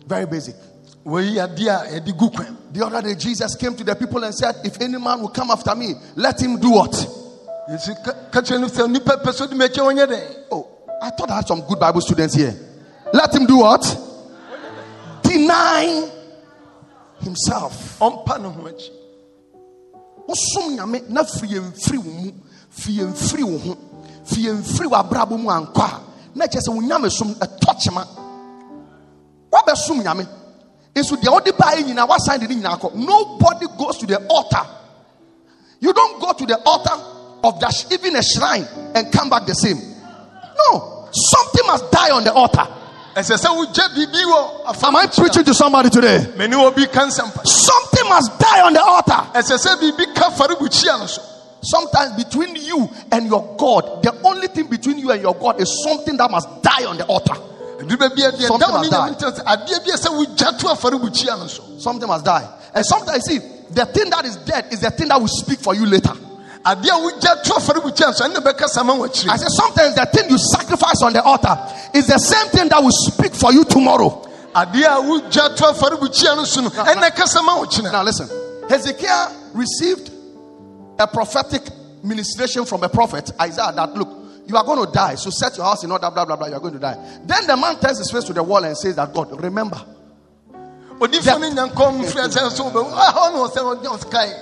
Very basic. wɔyi adeɛ a yɛde gu kwan The other day, Jesus came to the people and said, If any man will come after me, let him do what? yɛsi ka- ka kyerɛ no sɛ nnipa pɛ sɛ ɔde m'akyi wɔnyɛ dɛn Oh, I thought I had some good Bible students here. Let him do what? Deny himself. ɔmpa ne ho akyi wosom nyame na firi yɛn mfiri wo mu firi yɛn wo ho firi yɛn w'abrabɔ mu ankɔ a na kyerɛ sɛ wo nyame som ɛtɔ kyema. Woabɛsom nyame. Nso deɛ wode baeɛ nyinaa woasan de ne nyinaa kɔ. Nobody goes to the altar. You don't go to the altar of that even a shrine and come back the same. No. Something must die on the altar. Ɛsɛ sɛ wogya biribi wɔ am i preaching to somebody today? Mene obi ka nsɛmpa something must die on the altar ɛsɛ sɛ biribi ka farebukyia no so Sometimes between you and your God, the only thing between you and your God is something that must die on the altar. Something must die. ntɛm sɛ adeɛ bi a sɛ wogya to afarebukyia no so Something must die. And sometimes, see, the thing that is dead is the thing that will speak for you later. adeɛ a wogya to afarebukyia no so ɛne I said, sometimes the thing you sacrifice on the altar is the same thing that will speak for you tomorrow. adeɛ a wogya to afarebukyia no so no ɛne kasa ma wakyina Now, listen Hezekiah received a prophetic ministration from a prophet, Isaiah, that look, you are going to die, so set your house in order, blah, blah, blah, you are going to die. Then the man turns his face to the wall and says that, God, remember. odifoɔ ah, no nyankɔm mfiri sɛ sɛ wobɛwu ahɔ ne ɔsɛ ɔsɛ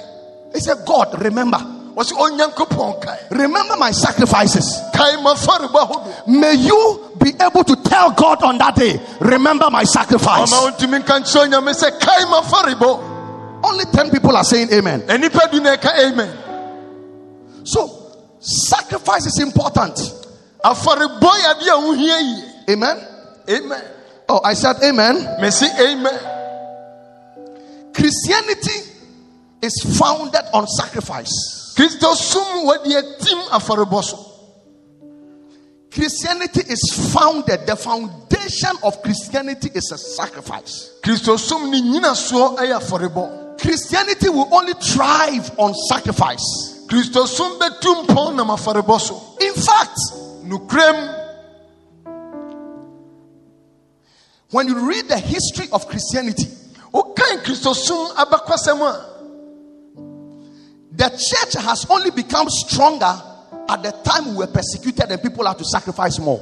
He said, God, remember. wɔsɛ ɔnyankopɔn kae Remember my sacrifices. kae mafarebɔ ahodoɔ May you be able to tell God on that day, remember my sacrifice. ɔma wontumi nka nkyerɛ onyame sɛ kae mafarebɔ Only 10 people are saying amen. So, sacrifice is important. afarebɔ yɛ adeɛ a wohia yie Amen. amen Oh, I said amen. mesi amen Christianity is founded on sacrifice. kristo som wɔde atim afarebɔ so Christianity is founded, the foundation of Christianity is a sacrifice. kristo som ne nyinasoɔ ɛyɛ afarebɔ Christianity will only thrive on sacrifice. Kristo som bɛtu mpɔn nam afarebɔ so In fact, nokorɛm When you read the history of Christianity, wokan kristosum abakɔsɛm a the church has only become stronger at the time we were persecuted and people had to sacrifice more.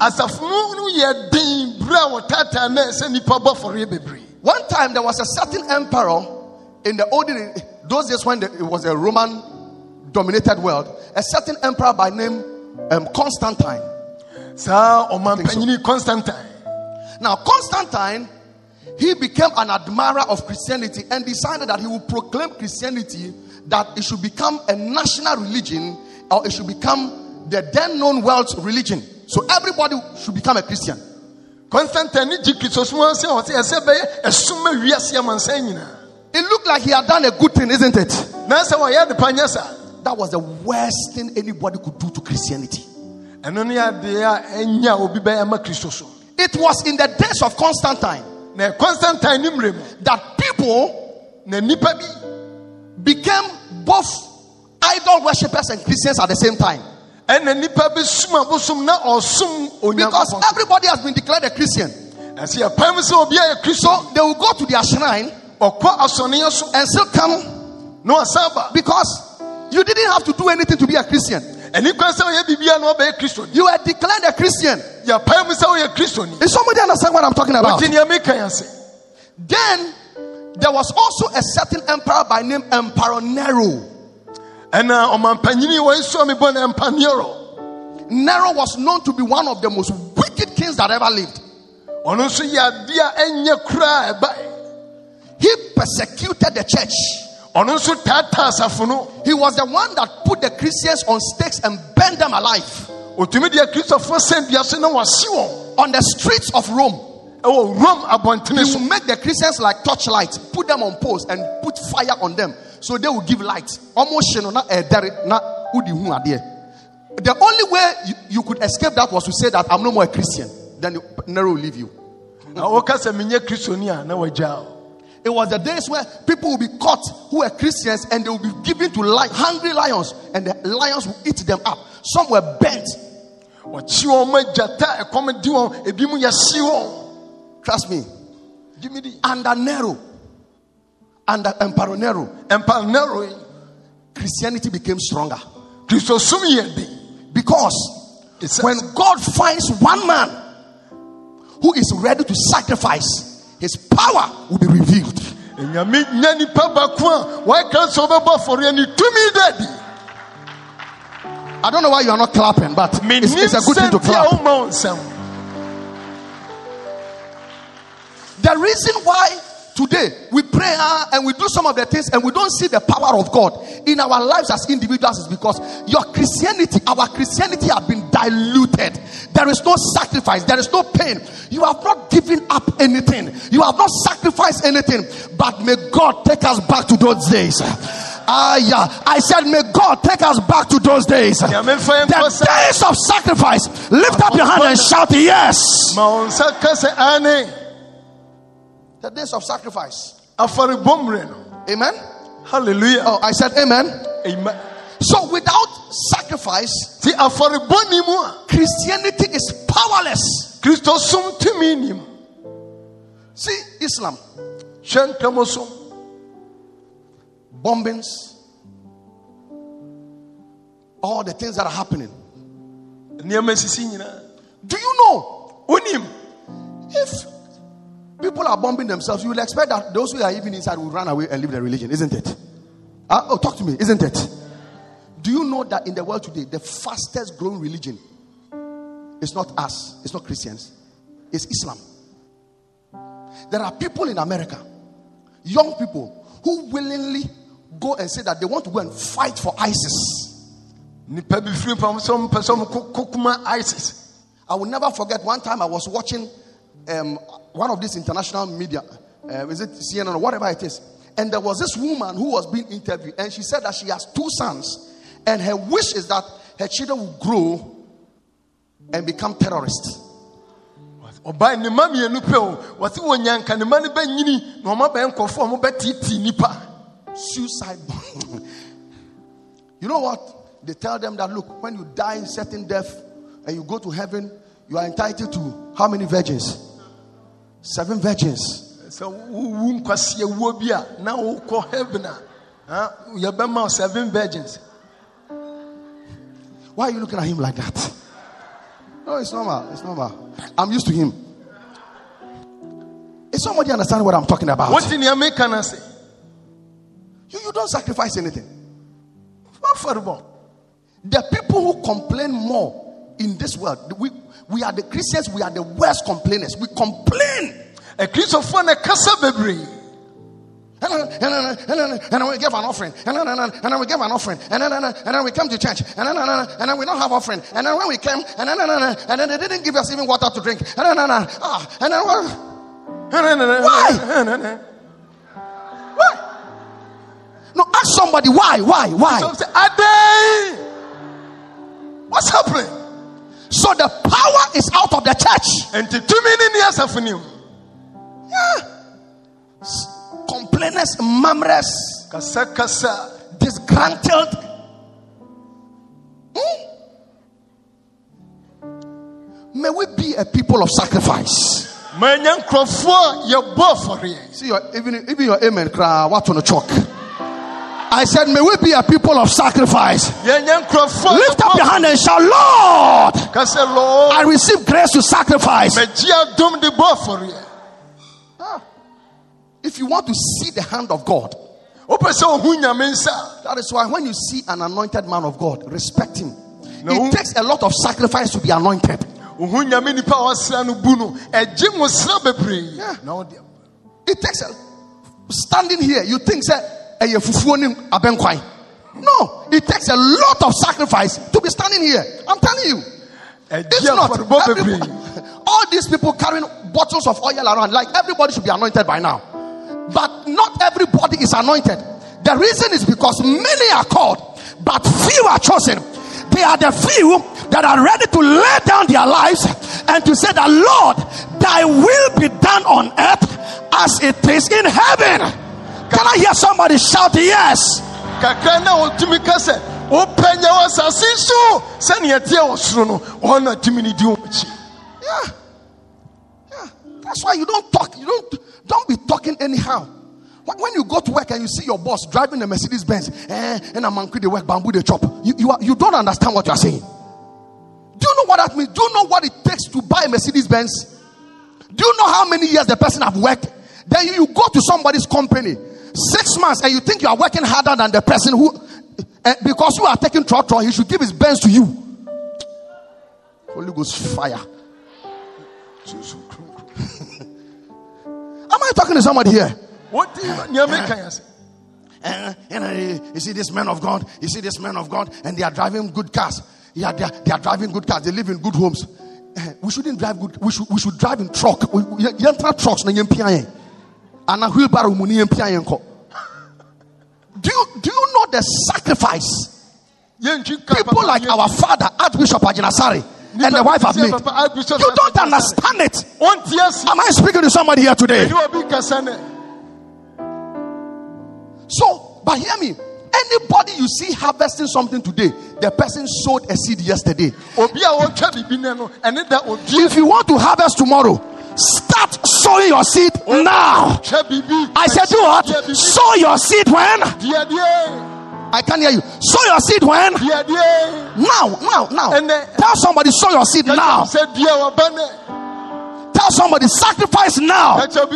asafo no yɛ den bere a wɔtaataa na ɛsɛ nnipa bɔ afɔreɛ bebree One time there was a certain emperor in the olden those days when the, it was a Roman dominated world, a certain emperor by name um, Constantine. saa constantine Now Constantine he became an admirer of Christianity and decided that he would proclaim Christianity that it should become a national religion or it should become the then known world's religion. So everybody should become a Christian. constantine ne gye kristosum ase a ɔsɛ ɛsɛ bɛyɛ ɛsom wiase amansan nyinaa It looked like he had done a good thing, isn't it? na sɛ wɔyɛ de pa nyɛ saa That was the worst thing anybody could do to Christianity. ɛno ne adeɛ a ɛnya a obi bɛyɛ ma kristo so It was in the days of Constantine constantine ne mmerɛ mu that people became both idol worshippers and Christians at the same time. ɛna nnipa bi som abosom na ɔsom Because everybody has been declared a Christian. ɛsɛ yɛpam sɛ obi ayɛ kristo So they will go to their shrine ɔkɔ asɔneɛ so and still come ba because you didn't have to do anything to be a Christian. ɛni kwan sɛ ɔyɛ biribia na ɔbɛyɛ kristo You were declared a Christian. yɛpam sɛ ɔyɛ kristoni Is somebody understand what I'm talking about? ɔgye nea meka yɛ ase Then there was also a certain emperor by name Emperor Nero. ɛna ɔmampanyini wɔ nsuo me bɔ na mpaneɛrɔ Nero was known to be one of the most wicked kings that ever lived. ɔno nso yɛ adeɛ a ɛnyɛ koraa ɛba He persecuted the church. Ɔno nso taataa asafo He was the one that put the Christians on stakes and burned them alive ɔtumi deɛ kristofoɔ sɛn dua so na wase wɔn on the streets of Rome. ɛwɔ rom abɔntene He will make the Christians like torchlights, put them on poles, and put fire on them so they will give light. Almost you know, na ɛdɛre, na wodi hu adeɛ. The only way you, you could escape that was to say that I'm no more a Christian. Then Nero will leave you. It was the days where people will be caught who were Christians and they will be given to li- hungry lions, and the lions will eat them up. Some were burnt. wɔkye wɔn ma gyata ɛkɔm di wɔn ebi mu yɛhye wɔn Trust me. gyimi di Under Nero, under Emperor Nero, mpanero yi Christianity became stronger. Because when God finds one man who is ready to sacrifice, his power will be revealed. nyame nya nipa baako a wɔaka sɛ ɔbɛbɔ afɔreɛ ne tumi da di I don't know why you are not clapping, but it's, it's a good thing to clap. woma wo nsɛm The reason why today we pray ah, and we do some of the things and we don't see the power of God in our lives as individuals is because your Christianity, our Christianity, have been diluted. There is no sacrifice, there is no pain. You have not given up anything, you have not sacrificed anything. But may God take us back to those days. Ah, yeah. I said, may God take us back to those days. The nyame mfa yɛn nkɔ sɛ days of sacrifice. Lift up your hand and shout, Yes. ma wo nsa ka sɛ ane The days of sacrifice. Afɔrebɔ mmerɛ no Amen. Hallelujah. Oh, I said amen. Amen. So without sacrifice, nti afɔrebɔ ni mu Christianity is powerless. kristosom tumi nim See, Islam, bombings, all the things that are happening. nneɛma sisi nyinaa Do you know if people are bombing themselves, you will expect that those who are even inside will run away and leave the religion, isn't it? Ah, oh, talk to me, isn't it? Do you know that in the world today, the fastest growing religion is not us, it's not Christians, it's Islam. There are people in America, young people, who willingly go and say that they want to go and fight for ISIS. nipa bi firi mpam sɛ ɔmpɛ sɛ ɔmkɔ isis I will never forget one time I was watching um, one of these international media, uh, is it CNN or whatever it is, and there was this woman who was being interviewed, and she said that she has two sons, and her wish is that her children will grow and become terrorists. ɔbaa ne mmienu pɛ o wɔse wɔnyanka ne ma no bɛnyini na ɔma bɛyɛ nkɔfoɔ a ɔmobɛtiitii nnipa Suicide bomb. *laughs* you know what? They tell them that look, when you die certain death and you go to heaven, you are entitled to how many virgins? Seven virgins. sɛ wowu nkwaseawuo bi a na wokɔ heaven a yɛbɛma seven virgins Why are you looking at him like that? No, it's normal. It's normal. I'm used to him. Is somebody understand what I'm talking about? wote nea meka no ase You, you don't sacrifice anything. wafɔrebɔ The people who complain more in this world, we, we are the Christians, we are the worst complainers. We complain. akristofoɔ na kasa bebree And then, and then, and then, and then we give an offering. And then, and then, and then we give an offering. And then, and then, and then we come to church. And then, and then, and then we don't have offering. And then when we came, and then, and then, and then they didn't give us even water to drink. And then, and then, ah, and then, why why? No, ask somebody why, why, why? what's happening So the power is out of the church. enti tumi ne ni asafo nim Complainers, murmurers, disgruntled. Hmm? May we be a people of sacrifice. manya nkurɔfoɔ a yɛbɔ afɔreɛ See your even even your amen cry what on the chalk. I said, may we be a people of sacrifice. yɛnya nkurɔfoɔ a Lift up your hand and shout, Lord, ka sɛ lord I receive grace to sacrifice. magye adom de bɔ afɔreɛ If you want to see the hand of God, wopɛ sɛ ohu that is why when you see an anointed man of God, respect him. It takes a lot of sacrifice to be anointed. ohu nyame nipa a wasra no bu no ɛgye mo sra bebree Yeah. It takes a standing here. You think say "Ɛyɛ fufuo ne abɛnkwan." No, it takes a lot of sacrifice to be standing here. I'm telling you. It's not. *laughs* all these people carrying bottles of oil around, like everybody should be anointed by now. But not everybody is anointed. The reason is because many are called, but few are chosen. They are the few that are ready to lay down their lives and to say that, Lord, thy will be done on earth as it is in heaven. Can I hear somebody shout yes? Yeah. Yeah. That's why you don't talk. You don't don't be talking anyhow. When you go to work and you see your boss driving a Mercedes Benz, eh, and a man could work bamboo the chop, you you, are, you don't understand what you are saying. Do you know what that means? Do you know what it takes to buy a Mercedes Benz? Do you know how many years the person have worked? Then you go to somebody's company six months and you think you are working harder than the person who, eh, because you are taking trotro, he should give his Benz to you. Holy Ghost fire. Am I talking to somebody here? nea meka yɛ sɛ And, and, uh, you see this man of God, you see this man of God, and they are driving good cars. Yeah, they are, they are driving good cars. They live in good homes. Eh, we shouldn't drive good. We should we should drive in truck. We, we, you enter trucks na yempia yen. And a wheelbarrow muni yempia yen. Do you do you know the sacrifice people like our father Archbishop Ajinasari and the wife have made? You don't understand it. Am I speaking to somebody here today? ɛne obi kasa ne So, but hear me. Anybody you see harvesting something today, the person sowed a seed yesterday. obi a wɔtwa biribi ne no ɛne da ɔdua If you want to harvest tomorrow, start sowing your seed now. I said, do what? Sow your seed when? I can't hear you. Sow your seed when? Now, now, now. Tell somebody, sow your seed now. sɛ dua wɔba ne Tell somebody, sacrifice now. ɛkyɛ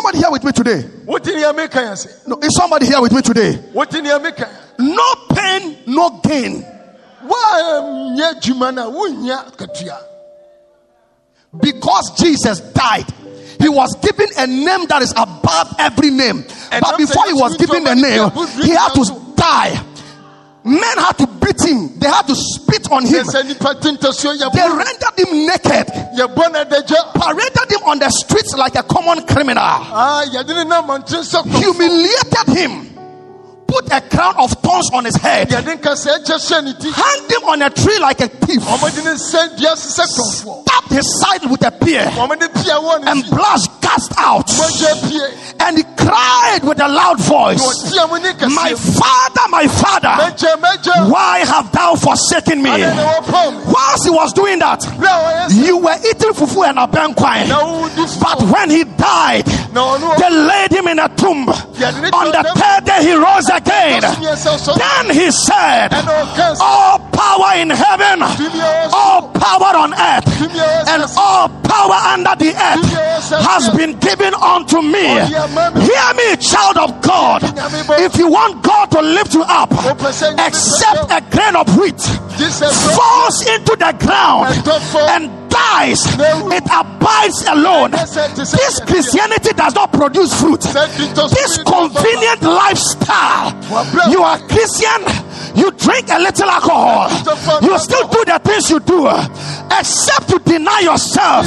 somebody here with me today? wote nea meka yɛ sɛ No, is somebody here with me today? wote nea meka yɛ No pain, no gain. woanyɛ adwuma no a wonnya katua Because Jesus died, he was given a name that is above every name. But before he was given the name, he had to die. Men had to beat him, they had to spit on him, sɛ nipa tentasuo they rendered him naked, paraded him on the streets like a common criminal, Ah, yɛde ne nam mmɔnten sɛ kɔmfo. humiliated him, put a crown of thorns on his head, yɛde nkasa ɛkyɛ hyɛ ne ti. Hanged him on a tree like a thief, ɔmɔde ne nsa dua sesɛ kɔmfoɔ stabbed his side with a spear, ɔmɔde pia wɔ ne and blood cast out. And he cried with a loud voice, ɔteɛ mu ne My father, my father, why have thou forsaken me? ade na wɔpɔw me Whilst he was doing that, berɛ a wɔyɛ sɛ you were eating fufu and wodi But when he died, they laid him in a tomb. On the third day, he rose again. Sɔ Then he said, ɛna ɔka sɛ All power in heaven, all power on earth, and all power under the earth has been given unto me. Hear me, child of God. If you want God to lift you up, accept a grain of wheat falls into the ground and dies, it abides alone. This Christianity does not produce fruit. This convenient lifestyle, you are Christian, you drink a little alcohol, you still do the things you do, uh, except you deny yourself.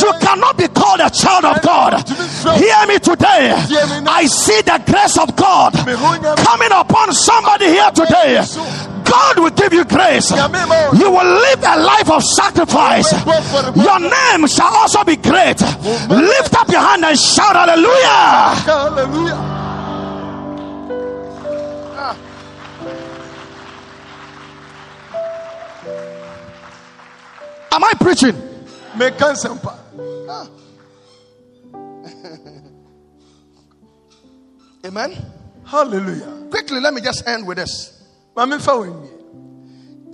You cannot be called a child of God. Hear me today. I see the grace of God coming upon somebody here today. God will give you grace. You will live a life of sacrifice. Your name shall also be great. Lift up your hand and shout hallelujah. hallelujah Am I preaching? meka nsɛmpa *laughs* Amen. hallelujah Quickly, let me just end with this. ma memfa wɔ nwie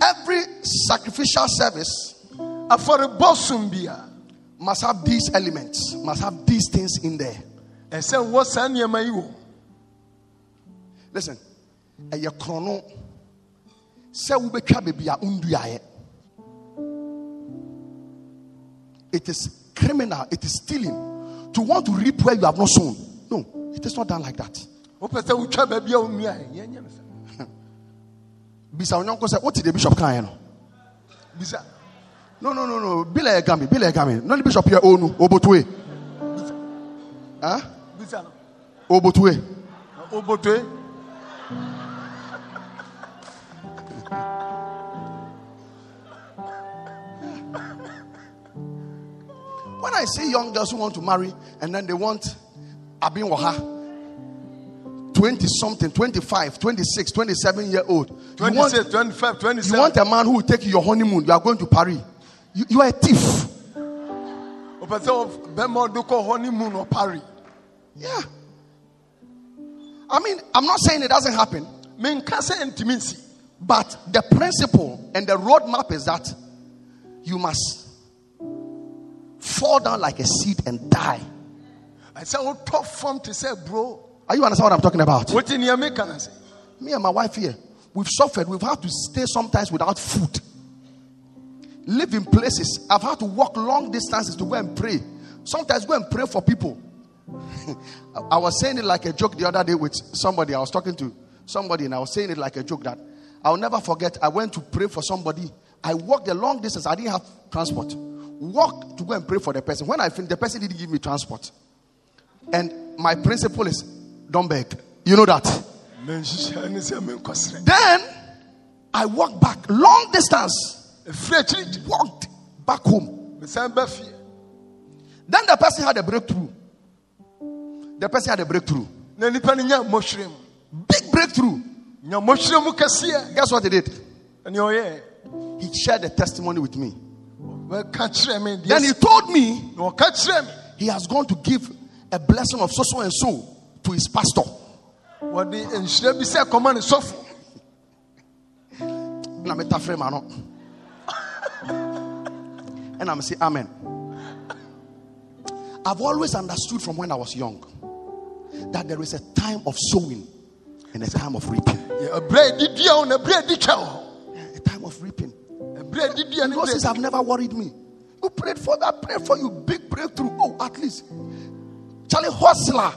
Every sacrificial service afɔrebɔ som bia must have these elements, must have these things in there. ɛsɛ wɔ saa nneɛma yi wɔ Listen, ɛyɛ krono sɛ wobɛtwa baabi a wonduaeɛ. It is criminal, it is stealing to want to reap where you have not sown. No, it is not done like that. wopɛ sɛ wotwa baabi a wonnuaɛ yɛnyɛ no sɛ Bisa wo nyɔnko sɛ wote the bishop kaeɛ no. bisa No, no, no, no. Bila egami, bila egami. No the bishop here onu obotue. Huh? bisa no Obotue. When I see young girls who want to marry and then they want Abin Waha, 20 something, 25, 26, 27 year old. You want, 26 25 you want a man who will take you your honeymoon. You are going to Paris. You, you are a thief. wopɛ sɛ wo- bɛma ɔde kɔ hɔ ne mu no ɔpare Yeah. I mean, I'm not saying it doesn't happen, menka sɛ ntimi nsi but the principle and the roadmap is that you must fall down like a seed and die. ɛsɛ wotɔ oh, form to say, bro?" Are you understand what I'm talking about? wote nea meka I say? Me and my wife here, we've suffered. We've had to stay sometimes without food. Live in places. I've had to walk long distances to go and pray. Sometimes go and pray for people. I- *laughs* I was saying it like a joke the other day with somebody. I was talking to somebody and I was saying it like a joke that I'll never forget. I went to pray for somebody. I walked a long distance. I didn't have transport. Walked to go and pray for the person. When I finished, the person didn't give me transport. And my principle is don't beg. You know that. menhyehyɛ ne sɛ menkɔserɛ Then I walked back long distance, walked back home. mesan ba fie Then the person had a breakthrough. The person had a breakthrough. na nipa no nya Big breakthrough. nya mmɔhwerɛ mu Guess what he did? He shared the testimony with me. Then he told me na ɔka kyerɛ me he has gone to give a blessing of so so and so to his pastor. wɔde nhyira bi sɛ kɔma ne sɔfo Na me tafre ma no. And I'm saying amen. I've always understood from when I was young that there is a time of sowing and a time of reaping. ɛberɛ a ɛdi dua wo na ɛberɛ a ɛdi twa wo A time of reaping. Ɛberɛ a ɛdi dua ne Those berɛ things a have never worried me. You prayed for that, prayed for you, big breakthrough. Oh, at least. Charlie Hustler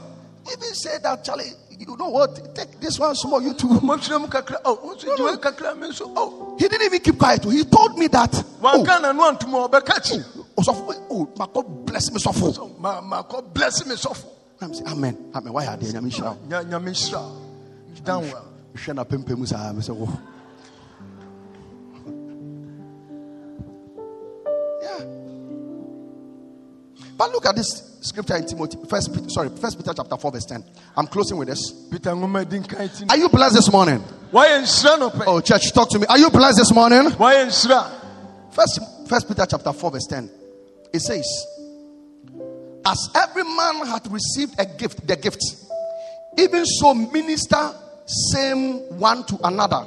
even said that, Charlie, you know what? Take this one small, you too. mmɔhwerɛ mu kakra oh wo nso gye wei kakra me nso oh He didn't even keep quiet. He told me that. Oh, wanka nano antoma ɔbɛka kyi oh, oh, my God bless me so full. Ma- makɔ bless me I'm saying, Amen. Amen. Why are they? Nyame nhyira wo. Nya- nyame nhyira wo. You done well But look at this scripture in Timothy. First, Peter, sorry, First Peter chapter four, verse ten. I'm closing with this. peter nwoma di nkan ti Are you blessed this morning? Why pɛ Oh, church, talk to me. Are you blessed this morning? Why First, First Peter chapter four, verse ten. It says, "As every man hath received a gift, the gift, even so minister same one to another,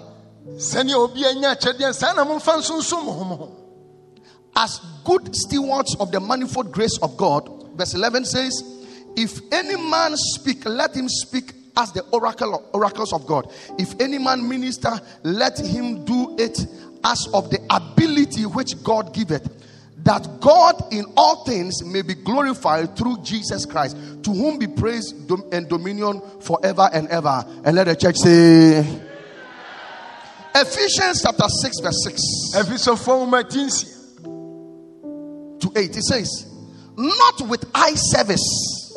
as good stewards of the manifold grace of God." Verse eleven says, "If any man speak, let him speak." As the oracle oracles of God. If any man minister, let him do it as of the ability which God giveth, that God in all things may be glorified through Jesus Christ, to whom be praise and dominion forever and ever. And let the church say, Ephesians chapter 6, verse 6 to 8. It says, Not with eye service.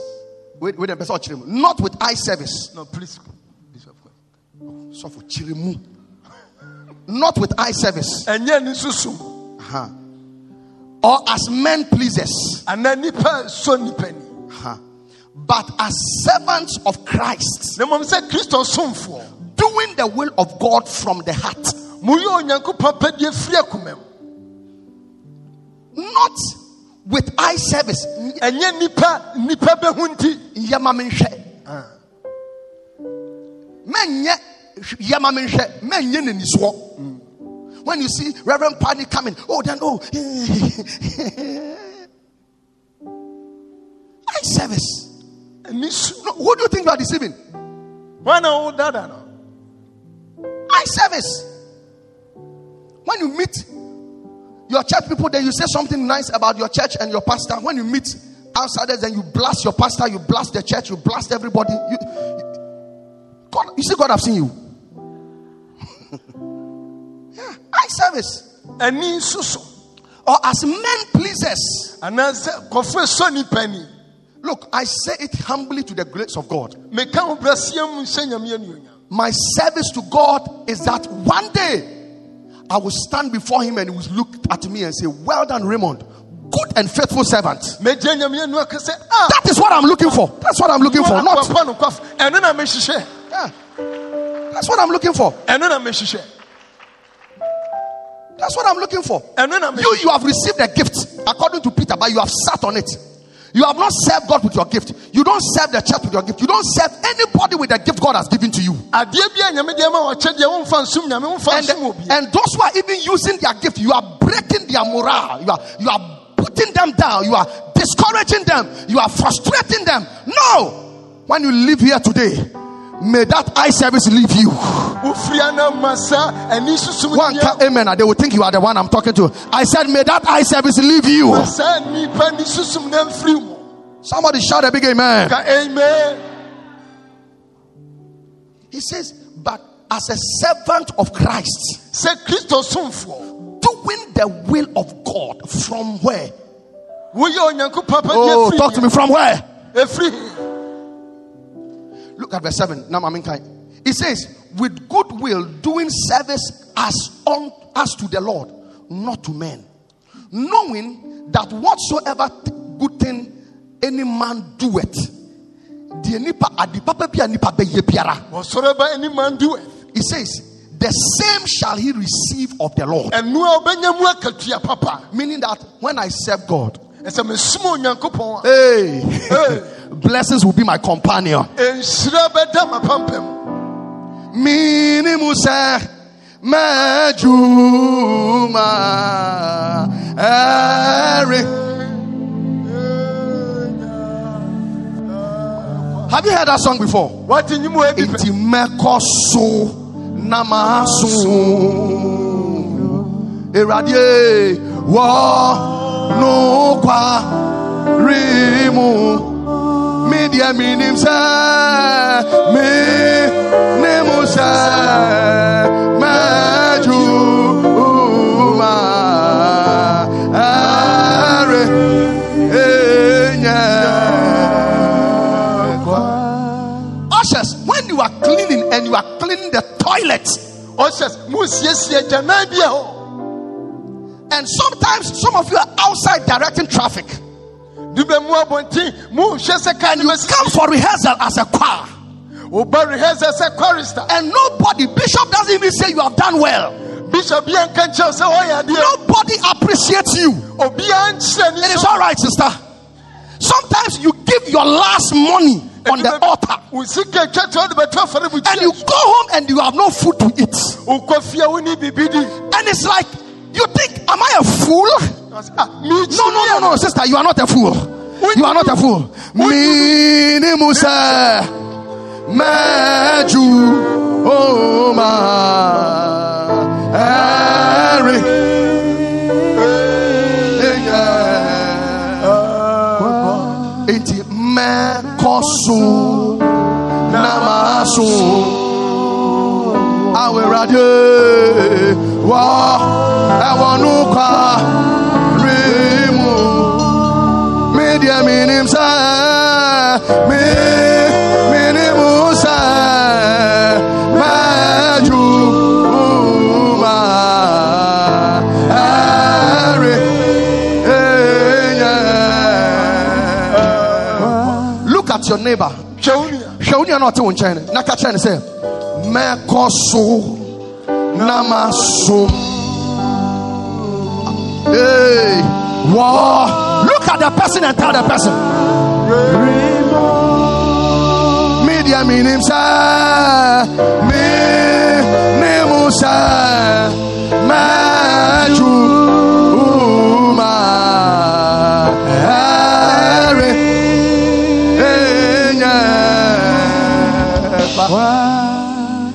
Wait, wait, a minute, not with eye service. no please Bishop. So for chirimu. Not with eye service. nsusom uh-huh. Or as men pleasers. anaa nipa so ni uh-huh. But as servants of Christ. na mmom sɛ kristo somfoɔ Doing the will of God from the heart. Not with eye service. ɛnyɛ nipa nipa bɛhu nti Yama menhwɛ. Ah. Menye yama menhwɛ. Menye nenisoɔ. Mm. When you see Reverend Paddy coming, oh then oh. *laughs* eye service. No, who do you think you are deceiving? wo dada no Eye service. When you meet your church people, then you say something nice about your church and your pastor. When you meet outsiders, then you blast your pastor, you blast the church, you blast everybody. You, God, you see, God have seen you. *laughs* yeah, eye service. ani nsuso Or as men pleasers. anaasɛ kɔfo so nipa ni Look, I say it humbly to the grace of God. meka ho brɛseɛ mu nhyɛ nyame anuonyam My service to God is that one day I will stand before Him and He will look at me and say, Well done, Raymond, good and faithful servant. mɛgya nyame anu aka sɛ That is what I'm looking for. That's what I'm looking for. Not, akwapa no kwafo ɛno na mehyehyɛ yeah. That's what I'm looking for. ɛno na mehyehyɛ That's what I'm looking for. You, you have received a gift according to Peter, but you have sat on it. You have not served God with your gift. You don't serve the church with your gift. You don't serve anybody with the gift God has given to you. adeɛ bi a nyame deɛ ma wɔkyɛ deɛ womfa nsom nyame womfa and, and those who are even using their gift, you are breaking their morale. You are you are putting them down. You are discouraging them. You are frustrating them. No, when you live here today, may that eye service leave you. wofiri ana ma saa ani susom One can, amen. They will think you are the one I'm talking to. I said, may that eye service leave you. ma saa nipa ni susom na mfiri mu Somebody shout a big amen. amen He says, but as a servant of Christ, kristo somfoɔ doing the will of God from where? Oh, talk to me from where? Look at verse 7. Now, I'm in kind. It says, with good will, doing service as on as to the Lord, not to men. Knowing that whatsoever good thing any man doeth, the nipa papa nipa bɛyɛ biara. wɔsɔre ba ani man doeth It says, the same shall he receive of the Lord. ɛno a wobɛnya mu akatua papa Meaning that when I serve God, ɛsɛ mesom onyankopɔn a hey, Hey. *laughs* blessings will be my companion. nhyira bɛda mapampam Minimu sɛ mɛjuma ɛri. Have you heard that song before? wate nyimu adi pɛ Enti mɛkɔ so na maa so. Ewurade wɔ rimu. Mi deɛ mi nim sɛ mi ni oh, mu sɛ mɛjuma ɛri enye. Ushers, when you are cleaning and you are cleaning the toilet, ɔhyɛ monsiesie gyanan bi oh. and sometimes some of you are outside directing traffic. You come for rehearsal as a choir. woba rehearsal sɛ chorister And nobody, Bishop doesn't even say you have done well. bishop bia nka nkyɛw sɛ wɔyɛ adeɛ Nobody appreciates you. obiaa nkyerɛ ne It is all right, sister. Sometimes you give your last money on the altar wo sika twa to wode bɛtɔ afɔre and you go home and you have no food to eat. wokɔ fie wo ne biribi di And it's like, you think, am I a fool? Ah, No, no, no, no, sister, you are not a fool. You are not a fool. Minimusa Maju Oma Eri. Enti Mekosu Namasu. Awerade Wa Ewanuka Rimu minim sa minim sa maju ma are look at your neighbor hwɛ wo nua hwɛ wo nua na ɔte wo nkyɛn no, na ka kyerɛ no sɛ mɛkɔ so na masom Hey. Look at the person and tell the person. Media meaning sa me.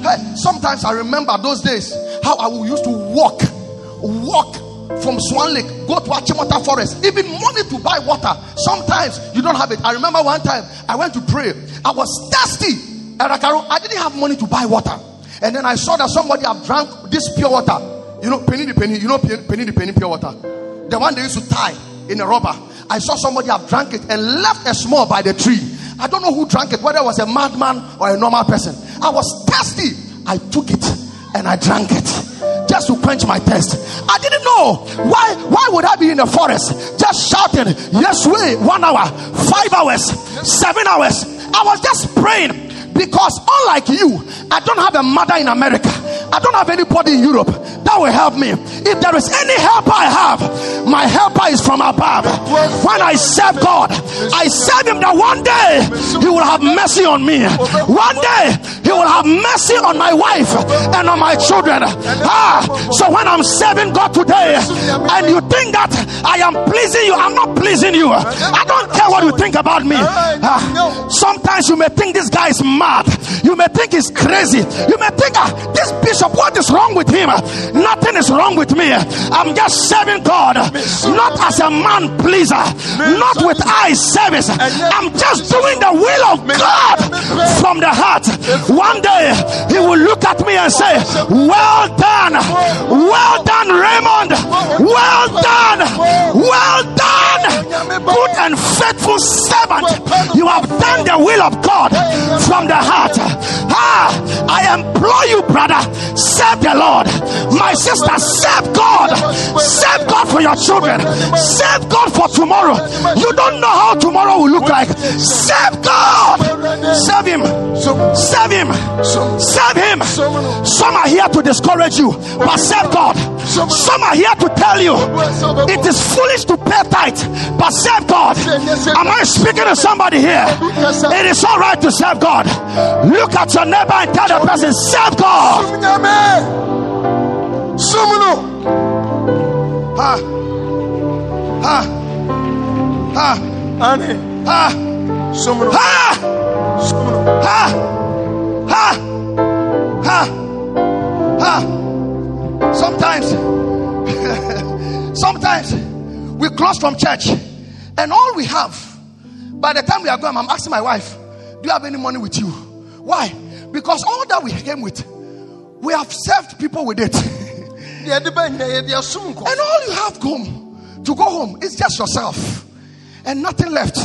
Hey, sometimes I remember those days how I used to walk, walk from Swan Lake, go to Achimota Forest, even money to buy water. Sometimes you don't have it. I remember one time I went to pray. I was thirsty. Erakaro, I didn't have money to buy water. And then I saw that somebody had drank this pure water. You know, penny the penny, you know, penny the penny pure water. The one they used to tie in a rubber. I saw somebody have drank it and left a small by the tree. I don't know who drank it, whether it was a madman or a normal person. I was thirsty. I took it and I drank it just to quench my thirst. I didn't know why. Why would I be in the forest just shouting, "Yes, way!" One hour, five hours, seven hours. I was just praying because, unlike you, I don't have a mother in America. I don't have anybody in Europe that will help me. If there is any helper I have, my helper is from above. When I serve God, I serve Him that one day He will have mercy on me. One day He will have mercy on my wife and on my children. Ah, so when I'm serving God today, and you think that I am pleasing you, I'm not pleasing you. I don't care what you think about me. Ah, sometimes you may think this guy is mad. You may think he's crazy. You may think, ah, this bishop, what is wrong with him? Nothing is wrong with me. I'm just serving God, not as a man pleaser, not with eye service. I'm just doing the will of God from the heart. One day he will look at me and say, Well done, well done, Raymond, well done, well done, good and faithful servant. You have done the will of God from the heart. Ah, I implore you, brother, serve the Lord. My sister, serve God. Serve God for your children. Serve God for tomorrow. You don't know how tomorrow will look like. Serve God. Serve Him. Serve Him. Serve Him. Some are here to discourage you, but serve God. Some are here to tell you it is foolish to pay tithe, but serve God. Am I speaking to somebody here? It is all right to serve God. Look at your neighbor and tell the person, serve God. nyame som no Ha, ha, ha, ha, som no ha, som no ha, ha, ha, ha. Sometimes, *laughs* sometimes we close from church, and all we have, by the time we are going, I'm asking my wife, Do you have any money with you? Why? Because all that we came with, we have served people with it. deɛ de bɛnya yɛde asom And all you have home to go home is just yourself and nothing left.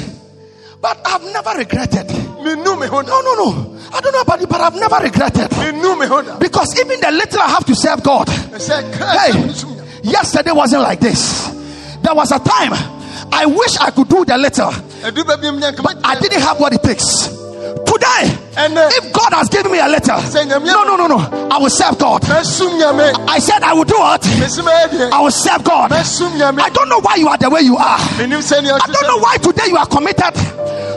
But I've never regretted. me No, no, no. I don't know about you, but I've never regretted. me ho da Because even the little I have to serve God. Hey, sɛ mesom nyame yesterday wasn't like this. There was a time I wish I could do the little, ɛdu baabi mu nyɛ nkama I didn't have what it takes. Today, And, uh, if God has given me a letter, no, no, no, no, I will serve God. I said I will do what? mesi mɛyɛ deɛ I will serve God. I don't know why you are the way you are. I don't know why today you are committed,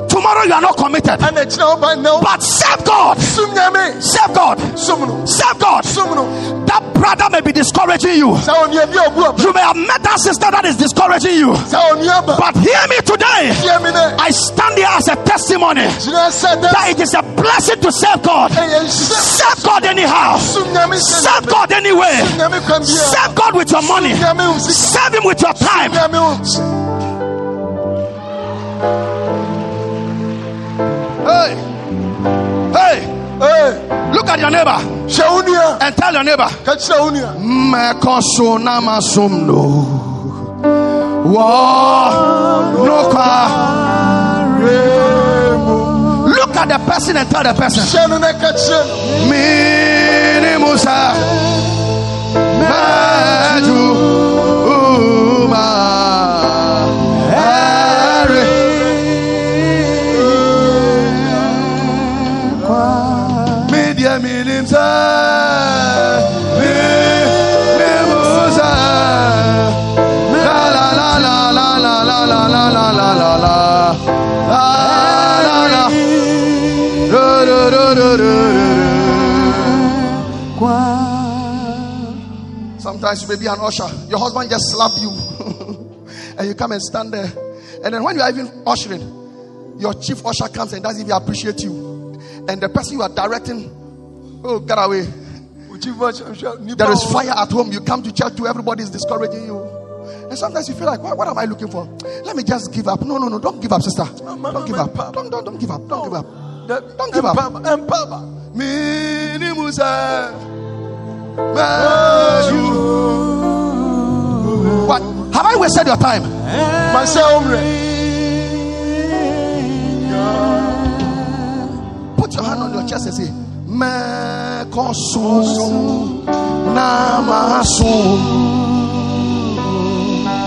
tomorrow you are not committed. ana kyerɛ woba nnɛ wo But serve God, serve God, serve God. That brother may be discouraging you. sɛ onua bi a ɔbu aba You may have met that sister that is discouraging you. sɛ onua ba But hear me today. tie me nɛ I stand here as a testimony that it is a blessing to serve God. Serve God anyhow. Serve God anyway. som nyame kwan biara Serve God with your money. nyame wo sika Serve Him with your time. wo Hey, hey, look at your neighbor hyɛ wo nua and tell your neighbor. ka kyerɛ wo nua Look at the person and tell the person. Minimusa. Sometimes you may be an usher. Your husband just slap you, *laughs* and you come and stand there. And then when you are even ushering, your chief usher comes and doesn't even appreciate you. And the person you are directing, oh, get away. Wo chief watch, I'm sure, nipa There is fire at home. You come to church to everybody is discouraging you. And sometimes you feel like, what, what am I looking for? Let me just give up. No, no, no, don't give up, sister. Don't give up. Don't, don't, don't give up. Don't give up. Don't give up. Empower. Mini Musa. What? Have I wasted your time? Put your hand on your chest and say, Mekosu Namasu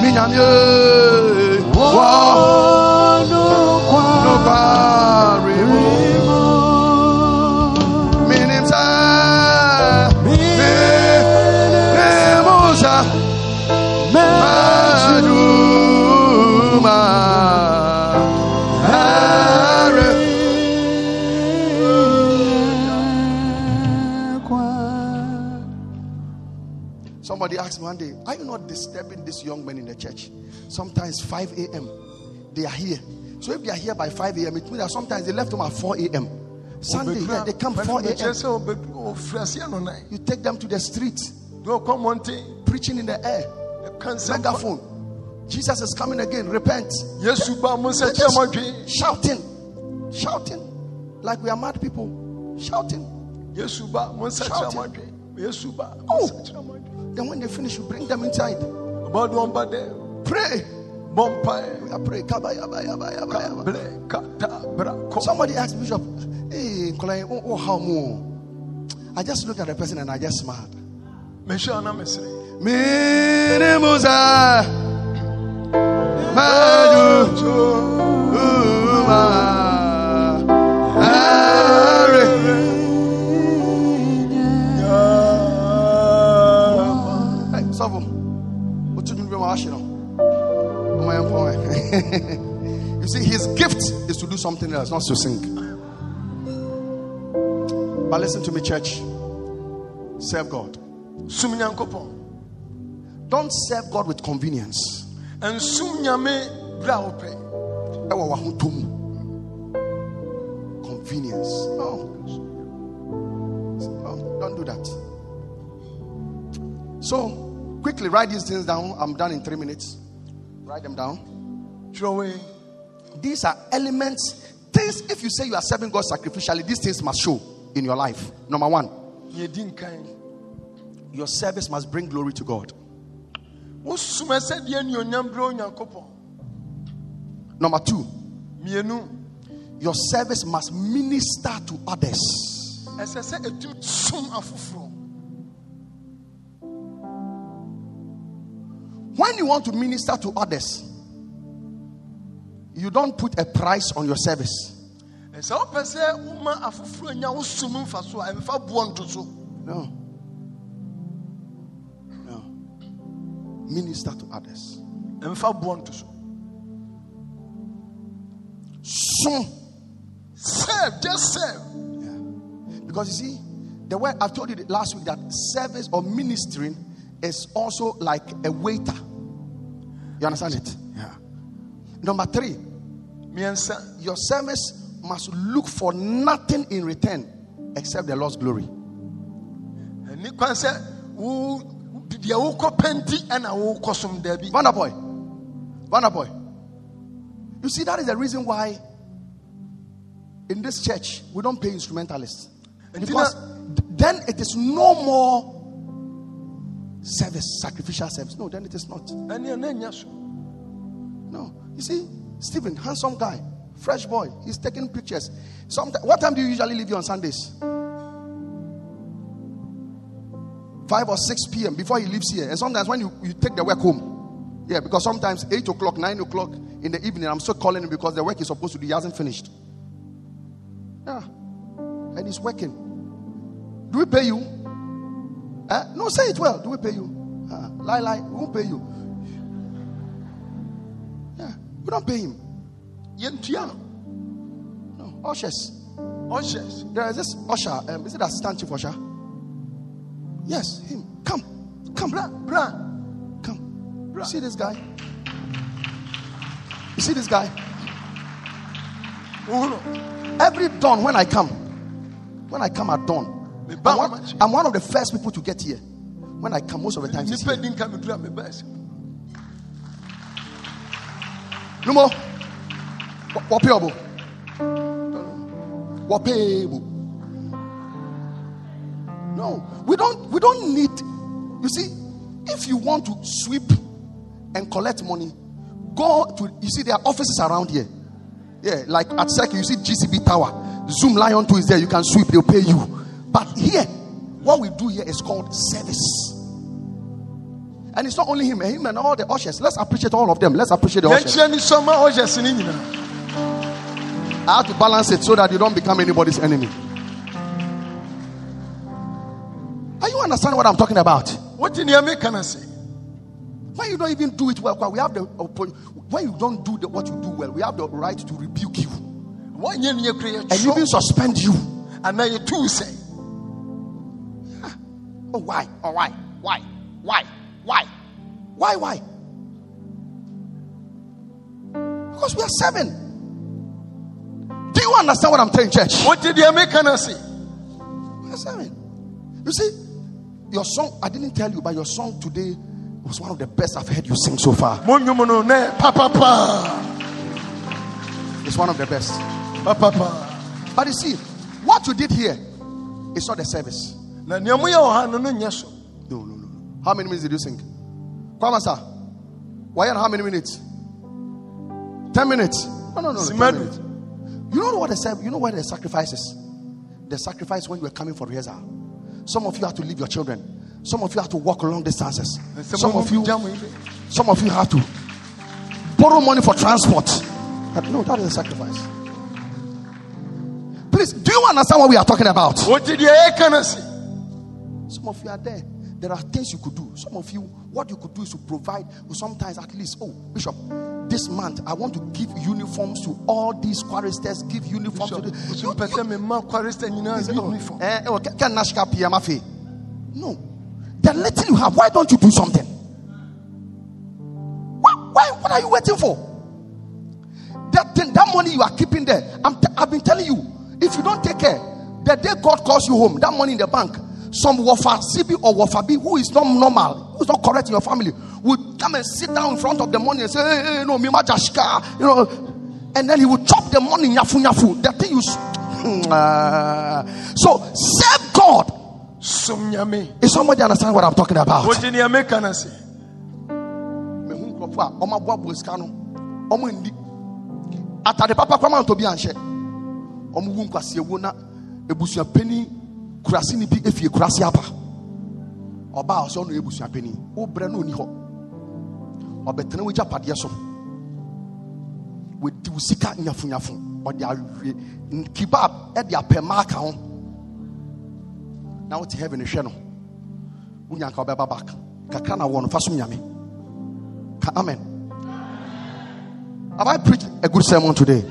Minyamye Wa Nukari Minim one day, Are you not disturbing these young men in the church? Sometimes 5 a.m. they are here. So if they are here by 5 a.m., it means that sometimes they left home at 4 a.m. Sunday, yeah, they come 4 a.m. sɛ wobɛ- wofiri aseɛ no nan. You take them to the street, Na ɔkɔ mmɔnten, preaching in the air, ɛka nsɛm pa. megaphone. Jesus is coming again, repent. Yesu ba mo nsɛ kyerɛ. Shouting, shouting, like we are mad people, shouting. Yesu ba mo nsɛ kyerɛ. Yesu ba Oh. Then when they finish, you bring them inside. About one by day. Pray. Somebody asked Bishop, hey, oh, oh, how I just looked at the person and I just smiled. Minimusa Madu you doing with my washing? My boy. You see, his gift is to do something else, not to sing. But listen to me, church. Serve God. Don't serve God with convenience. Nsum Nyame bere a wopɛ. Ɛwɔ w'ahotɔ mu. Convenience. No. no. Don't do that. So, quickly write these things down. I'm done in three minutes. Write them down. Wei. These are elements. Things, if you say you are serving God sacrificially, these things must show in your life. Number one, Nea ɛdi nkan. your service must bring glory to God. Wosum sɛdeɛ anuonyam berɛ Onyankopɔn. Number two, your service must minister to others. When you want to minister to others, you don't put a price on your service. sɛ wopɛ sɛ woma afoforɔ anya wo som mfa so a ɛmfa boɔ nto so No. No. Minister to others. ɛmfa boɔ nto so Som. serve just serve Yeah. Because you see, the way I've told you last week that service or ministering is also like a waiter. You understand it? Yeah. Number three, your service must look for nothing in return except the Lord's glory. ɛni kwan sɛ wo deɛ wokɔ pɛnti ɛna wokɔ som daabi Vanderboy. Vanderboy. You see, that is the reason why in this church we don't pay instrumentalists. Because then it is no more service, sacrificial service. No, then it is not. ɛne ɛna nya so No. You see, Stephen, handsome guy, fresh boy, he's taking pictures. Sometime, what time do you usually leave you on Sundays? 5 or 6 p.m. before he leaves here. And sometimes when you, you take the work home. Yeah, because sometimes 8 o'clock, 9 o'clock in the evening, I'm still calling him because the work he's supposed to do, he hasn't finished. Yeah. And he's working. Do we pay you? Eh? No, say it well. Do we pay you? Uh, lie, lie. We won't pay you. Yeah. We don't pay him. no No. Ushers. There is this usher. Um, is it assistant chief usher? Yes, him. Come. Come. bra bra Come. You see this guy? You see this guy? Every dawn when I come, when I come at dawn, I'm one. I'm one of the first people to get here. When I come, most of the time, nipa here. di nka meduru a mebaa sɛ No more. Wapayable. Wapayable. No, we don't. We don't need. You see, if you want to sweep and collect money, go to. You see, there are offices around here. Yeah, like at SEC, you see GCB Tower. Zoomlion 2 is there. You can sweep. They'll pay you. But here, what we do here is called service. And it's not only him, eh? him and all the ushers. Let's appreciate all of them. Let's appreciate the ushers. yɛnkyerɛ ni sɔma ɔhyɛ se ne nyinaa I have to balance it so that you don't become anybody's enemy. Are you understand what I'm talking about? What wote nea meka no say? When you don't even do it well, we have the when you don't do the, what you do well, we have the right to rebuke you woanyɛ ne yɛkura and even suspend you. anaa yɛtuu sɛ Oh, why? Oh, why? Why? Why? Why? Why? Why? Because we are seven. Do you understand what I'm saying, church? wote deɛ meka no se We are seven. You see, your song, I didn't tell you, but your song today was one of the best I've heard you sing so far. It's one of the best. But you see, what you did here is not the service. Na nea moyɛ wɔ ha no no nyɛ so No, no. How many minutes did you sing? Kwama sir. Why and how many minutes? Ten minutes. No, no, no. no ten minutes. You know what the you know what the sacrifice is? The sacrifice when you were coming for rehearsal. Some of you have to leave your children. Some of you have to walk long distances. Eh, some of you, Gya mo yi. some of you have to borrow money for transport. But no, that is a sacrifice. Please, do you understand what we are talking about? Some of you are there. There are things you could do. Some of you, what you could do is to provide, sometimes at least, oh, Bishop, this month I want to give uniforms to all these choristers, give uniforms to the. woso mpɛ sɛ mema kwaresta nyinaa You know, uniform eh, oh, okay, can Nashka PM afe? No. The little you have, why don't you do something? Why, why, what are you waiting for? That thing, that money you are keeping there, I'm t- I've been telling you, if you don't take care, the day God calls you home, that money in the bank, some wafa CB or wafa B who is not normal, who is not correct in your family, will come and sit down in front of the money and say, hey, hey, no, Mima Jashka, you know, and then he will chop the money, nyafu nyafu. The thing you. *laughs* so serve God. Is somebody understand what I'm talking about? wote nea meka no se mehu nkurɔfoɔ a ɔmaboaboa sika no ɔmo nni atade papa kwama ntɔ bi anhyɛ ɔmo wu nkwaseɛwuo na ebusuapani kurase ni bi efie kurase aba ɔbaa ɔsɛ ɔno yɛ ebusuapani wobrɛ no oni hɔ. Ɔbɛtena wo gyapadeɛ so. Wɔdi wo sika nyafunyafo ɔde awie n- kebab ɛde apɛ ma aka ho. Na wote heaven hwɛ no. Wonya nka wobɛba back. Kakra na wɔ no fa som nyame. Ka amen. Have i preached a good sermon today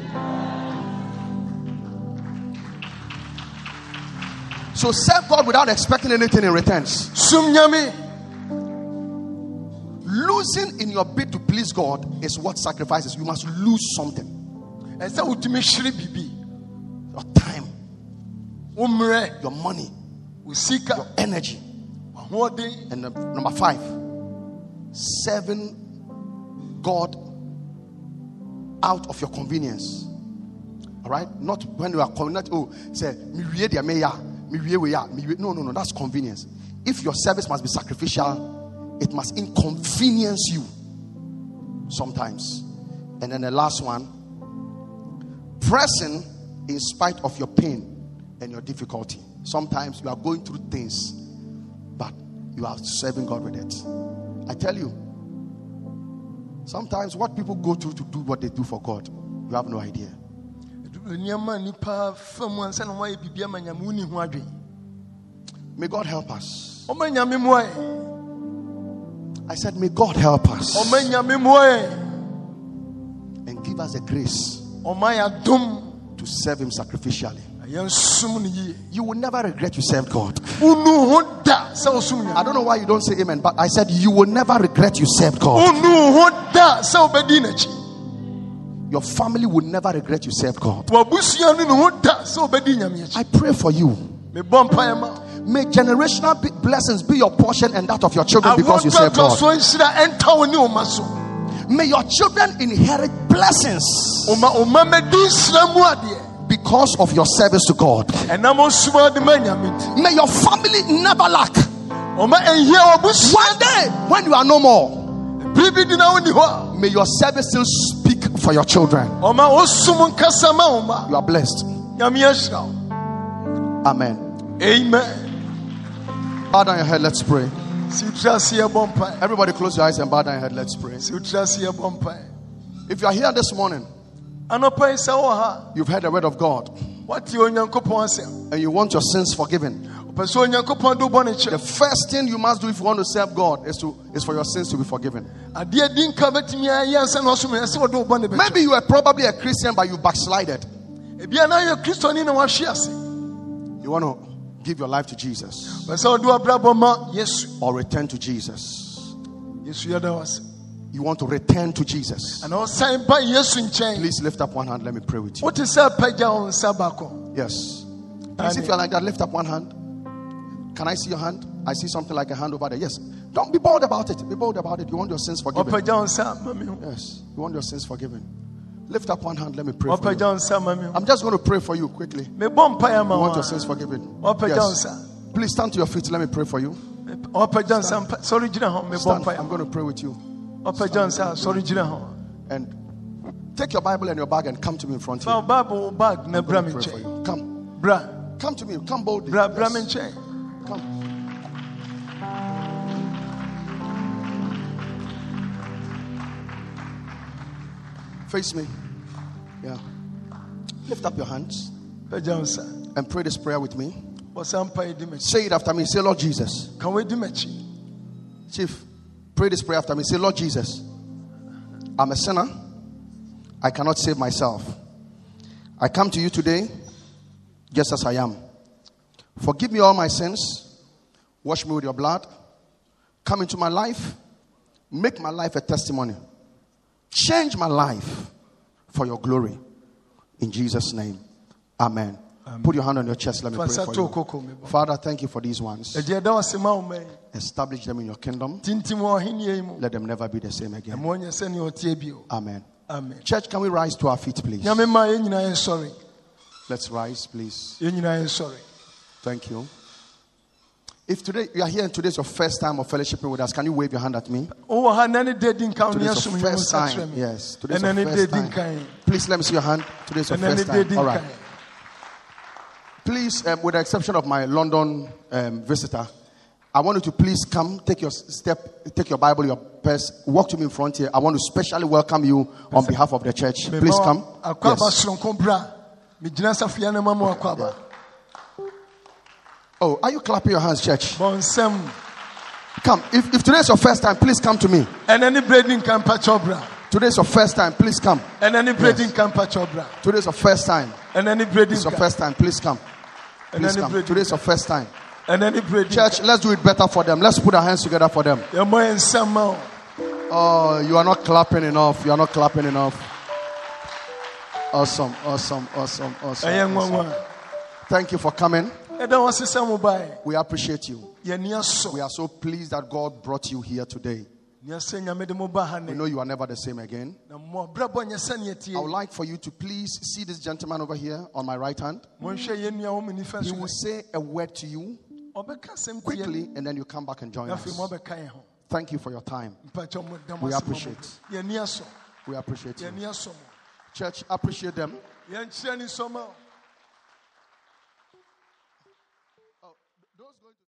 so serve god without expecting anything in returns. Losing in your bid to please god is what sacrifices. You must lose something. Ɛsɛ wotumi hyere biribi your time your money sika energy. And number five, serving God out of your convenience. All right? Not when you are convenient. Oh, say, me No, no, no. That's convenience. If your service must be sacrificial, it must inconvenience you sometimes. And then the last one, pressing in spite of your pain and your difficulty. Sometimes you are going through things but you are serving God with it. I tell you, sometimes what people go through to do what they do for God, you have no idea. Nneɛma nipa fa mu ansa na wɔayɛ biribi ama nyame woni ho adwen May God help us. ɔma nyame mmoa I said, May God help us ɔma nyame mmoa yɛ and give us the grace ɔma yɛ adom to serve Him sacrificially. na yɛnsom no yie You will never regret you served God. wonu ho da sɛ wosom I don't know why you don't say amen, but I said, You will never regret you served God. Your family will never regret you served God. wabusua no ne ho da sɛ wobɛdi nyame akyi I pray for you. mebɔ mpaeɛ ma May generational blessings be your portion and that of your children because you serve God. ahotoatoasoɔ nhyira ɛnta wo ne wo ma so May your children inherit blessings ɔma ɔma mɛdi nhyira mu adeɛ because of your service to God. ɛnam ɔsoma de ma nyame nti May your family never lack. ɔma ɛnhia wabusua One day, when you are no more, bere bi di na wonni hɔ a may your service still for your children. ɔma ɔsom nkasa ma wo ma You are blessed. nyame ahyira wo Amen. amen Bow down your head, let's pray. si wotiri ase yɛbɔ mpae Everybody, close your eyes and bow down your head, let's pray. si wotiri ase yɛbɔ mpae If you are here this morning, anɔpa yi sɛ wɔ ha you've heard the word of God, and you want your sins forgiven. Ɔpɛ sɛ onyankopɔn de wo bɔne The first thing you must do if you want to serve God is to is for your sins to be forgiven. adeɛ di nka bɛtumi ayɛ ansa na ɔsom ɛ sɛ wɔde wo bɔne bɛkyɛ Maybe you are probably a Christian, but you backslided. ebia na yɛ kristoni na wahwe ase You want to give your life to Jesus pɛ sɛ wɔde wabrabɔ ma yesu or return to Jesus. yesu yɛda wo ase You want to return to Jesus. ana ɔsan ba yesu nkyɛn Please lift up one hand. Let me pray with you. wote sɛ pagya wo nsa baako Yes. Please, if you're like that, lift up one hand. Can I see your hand? I see something like a hand over there. Yes. Don't be bold about it. Be bold about it. You want your sins forgiven. ɔpagya wo nsa ma Yes. You want your sins forgiven. Lift up one hand. Let me pray for you. wo nsa ma me ho I'm just going to pray for you quickly. mebɔ mpaeɛ ma You want your sins forgiven? Yes. Please stand to your feet. Let me pray for you. ɔpagya nsa mpa- sɔre gyina ho mebɔ Stand. I'm going to pray with you. ɔpagya nsa sɔre gyina ho And take your Bible and your bag and come to me in front of wo bible wo bag you. me gonna pray for nkyɛn you. Come. Come to me. Come boldly. Yes. Come. Face me. Yeah. Lift up your hands pagya wo nsa and pray this prayer with me. ɔsa mpaeɛ di m'akyi Say it after me. Say, Lord Jesus. ka woadi m'akyi Chief, pray this prayer after me. Say, Lord Jesus, I'm a sinner. I cannot save myself. I come to you today just as I am. Forgive me all my sins. Wash me with your blood. Come into my life. Make my life a testimony. Change my life for your glory. In Jesus' name. Amen. Put your hand on your chest. Let me pray for you. Father, thank you for these ones. agye ɛda wo ase ma wo ma yi Establish them in your kingdom. tintim wɔ ɔhenniɛ yi mu Let them never be the same again. ɛma ɔnyɛ sɛnea ɔteɛ bio Amen. amen Church, can we rise to our feet, please? nyame ma yɛn Let's rise, please. Yɛn nyinaa yɛnsɔre Thank you. If today you are here and today is your first time of fellowshipping with us, can you wave your hand at me? Oh, ha na ne da di nkan wo ne Today's your first time. Yes, today's your first time. Please let me see your hand. Today's your first time. All right. Please, um, with the exception of my London um, visitor, I want you to please come, take your step, take your Bible, your purse, walk to me in front here. I want to specially welcome you on behalf of the church. Please come. Yes. Oh, are you clapping your hands, church? bɔ nsɛm Come. If, if today is your first time, please come to me. And any berɛ di nka mpakyɛw bra Today is your first time, please come. And any berɛ di nka mpakyɛw bra Today is your first time. And any di It's your first time, please come. Please ne come. berɛ di Today is your first time. And any di Church, let's do it better for them. Let's put our hands together for them. yɛmmɔ yɛ nsɛm ma Oh, you are not clapping enough. You are not clapping enough. Awesome, awesome, awesome, awesome. awesome. Thank you for coming. Ɛda wɔ se sɛ mo bae We appreciate you. We are so pleased that God brought you here today. neasɛ nyame de mo ba ha We know you are never the same again. na mmɔbrɛbɔ nyɛ sɛneɛ tie I would like for you to please see this gentleman over here on my right hand. monhwɛ yɛnnua wɔ mo nifa He will say a word to you ɔbɛka asɛm tie quickly and then you come back and join us. mo abɛka yɛn ho Thank you for your time. mpakyɛw mo da We mo ase ma mo appreciate. We appreciate you. Church, appreciate them.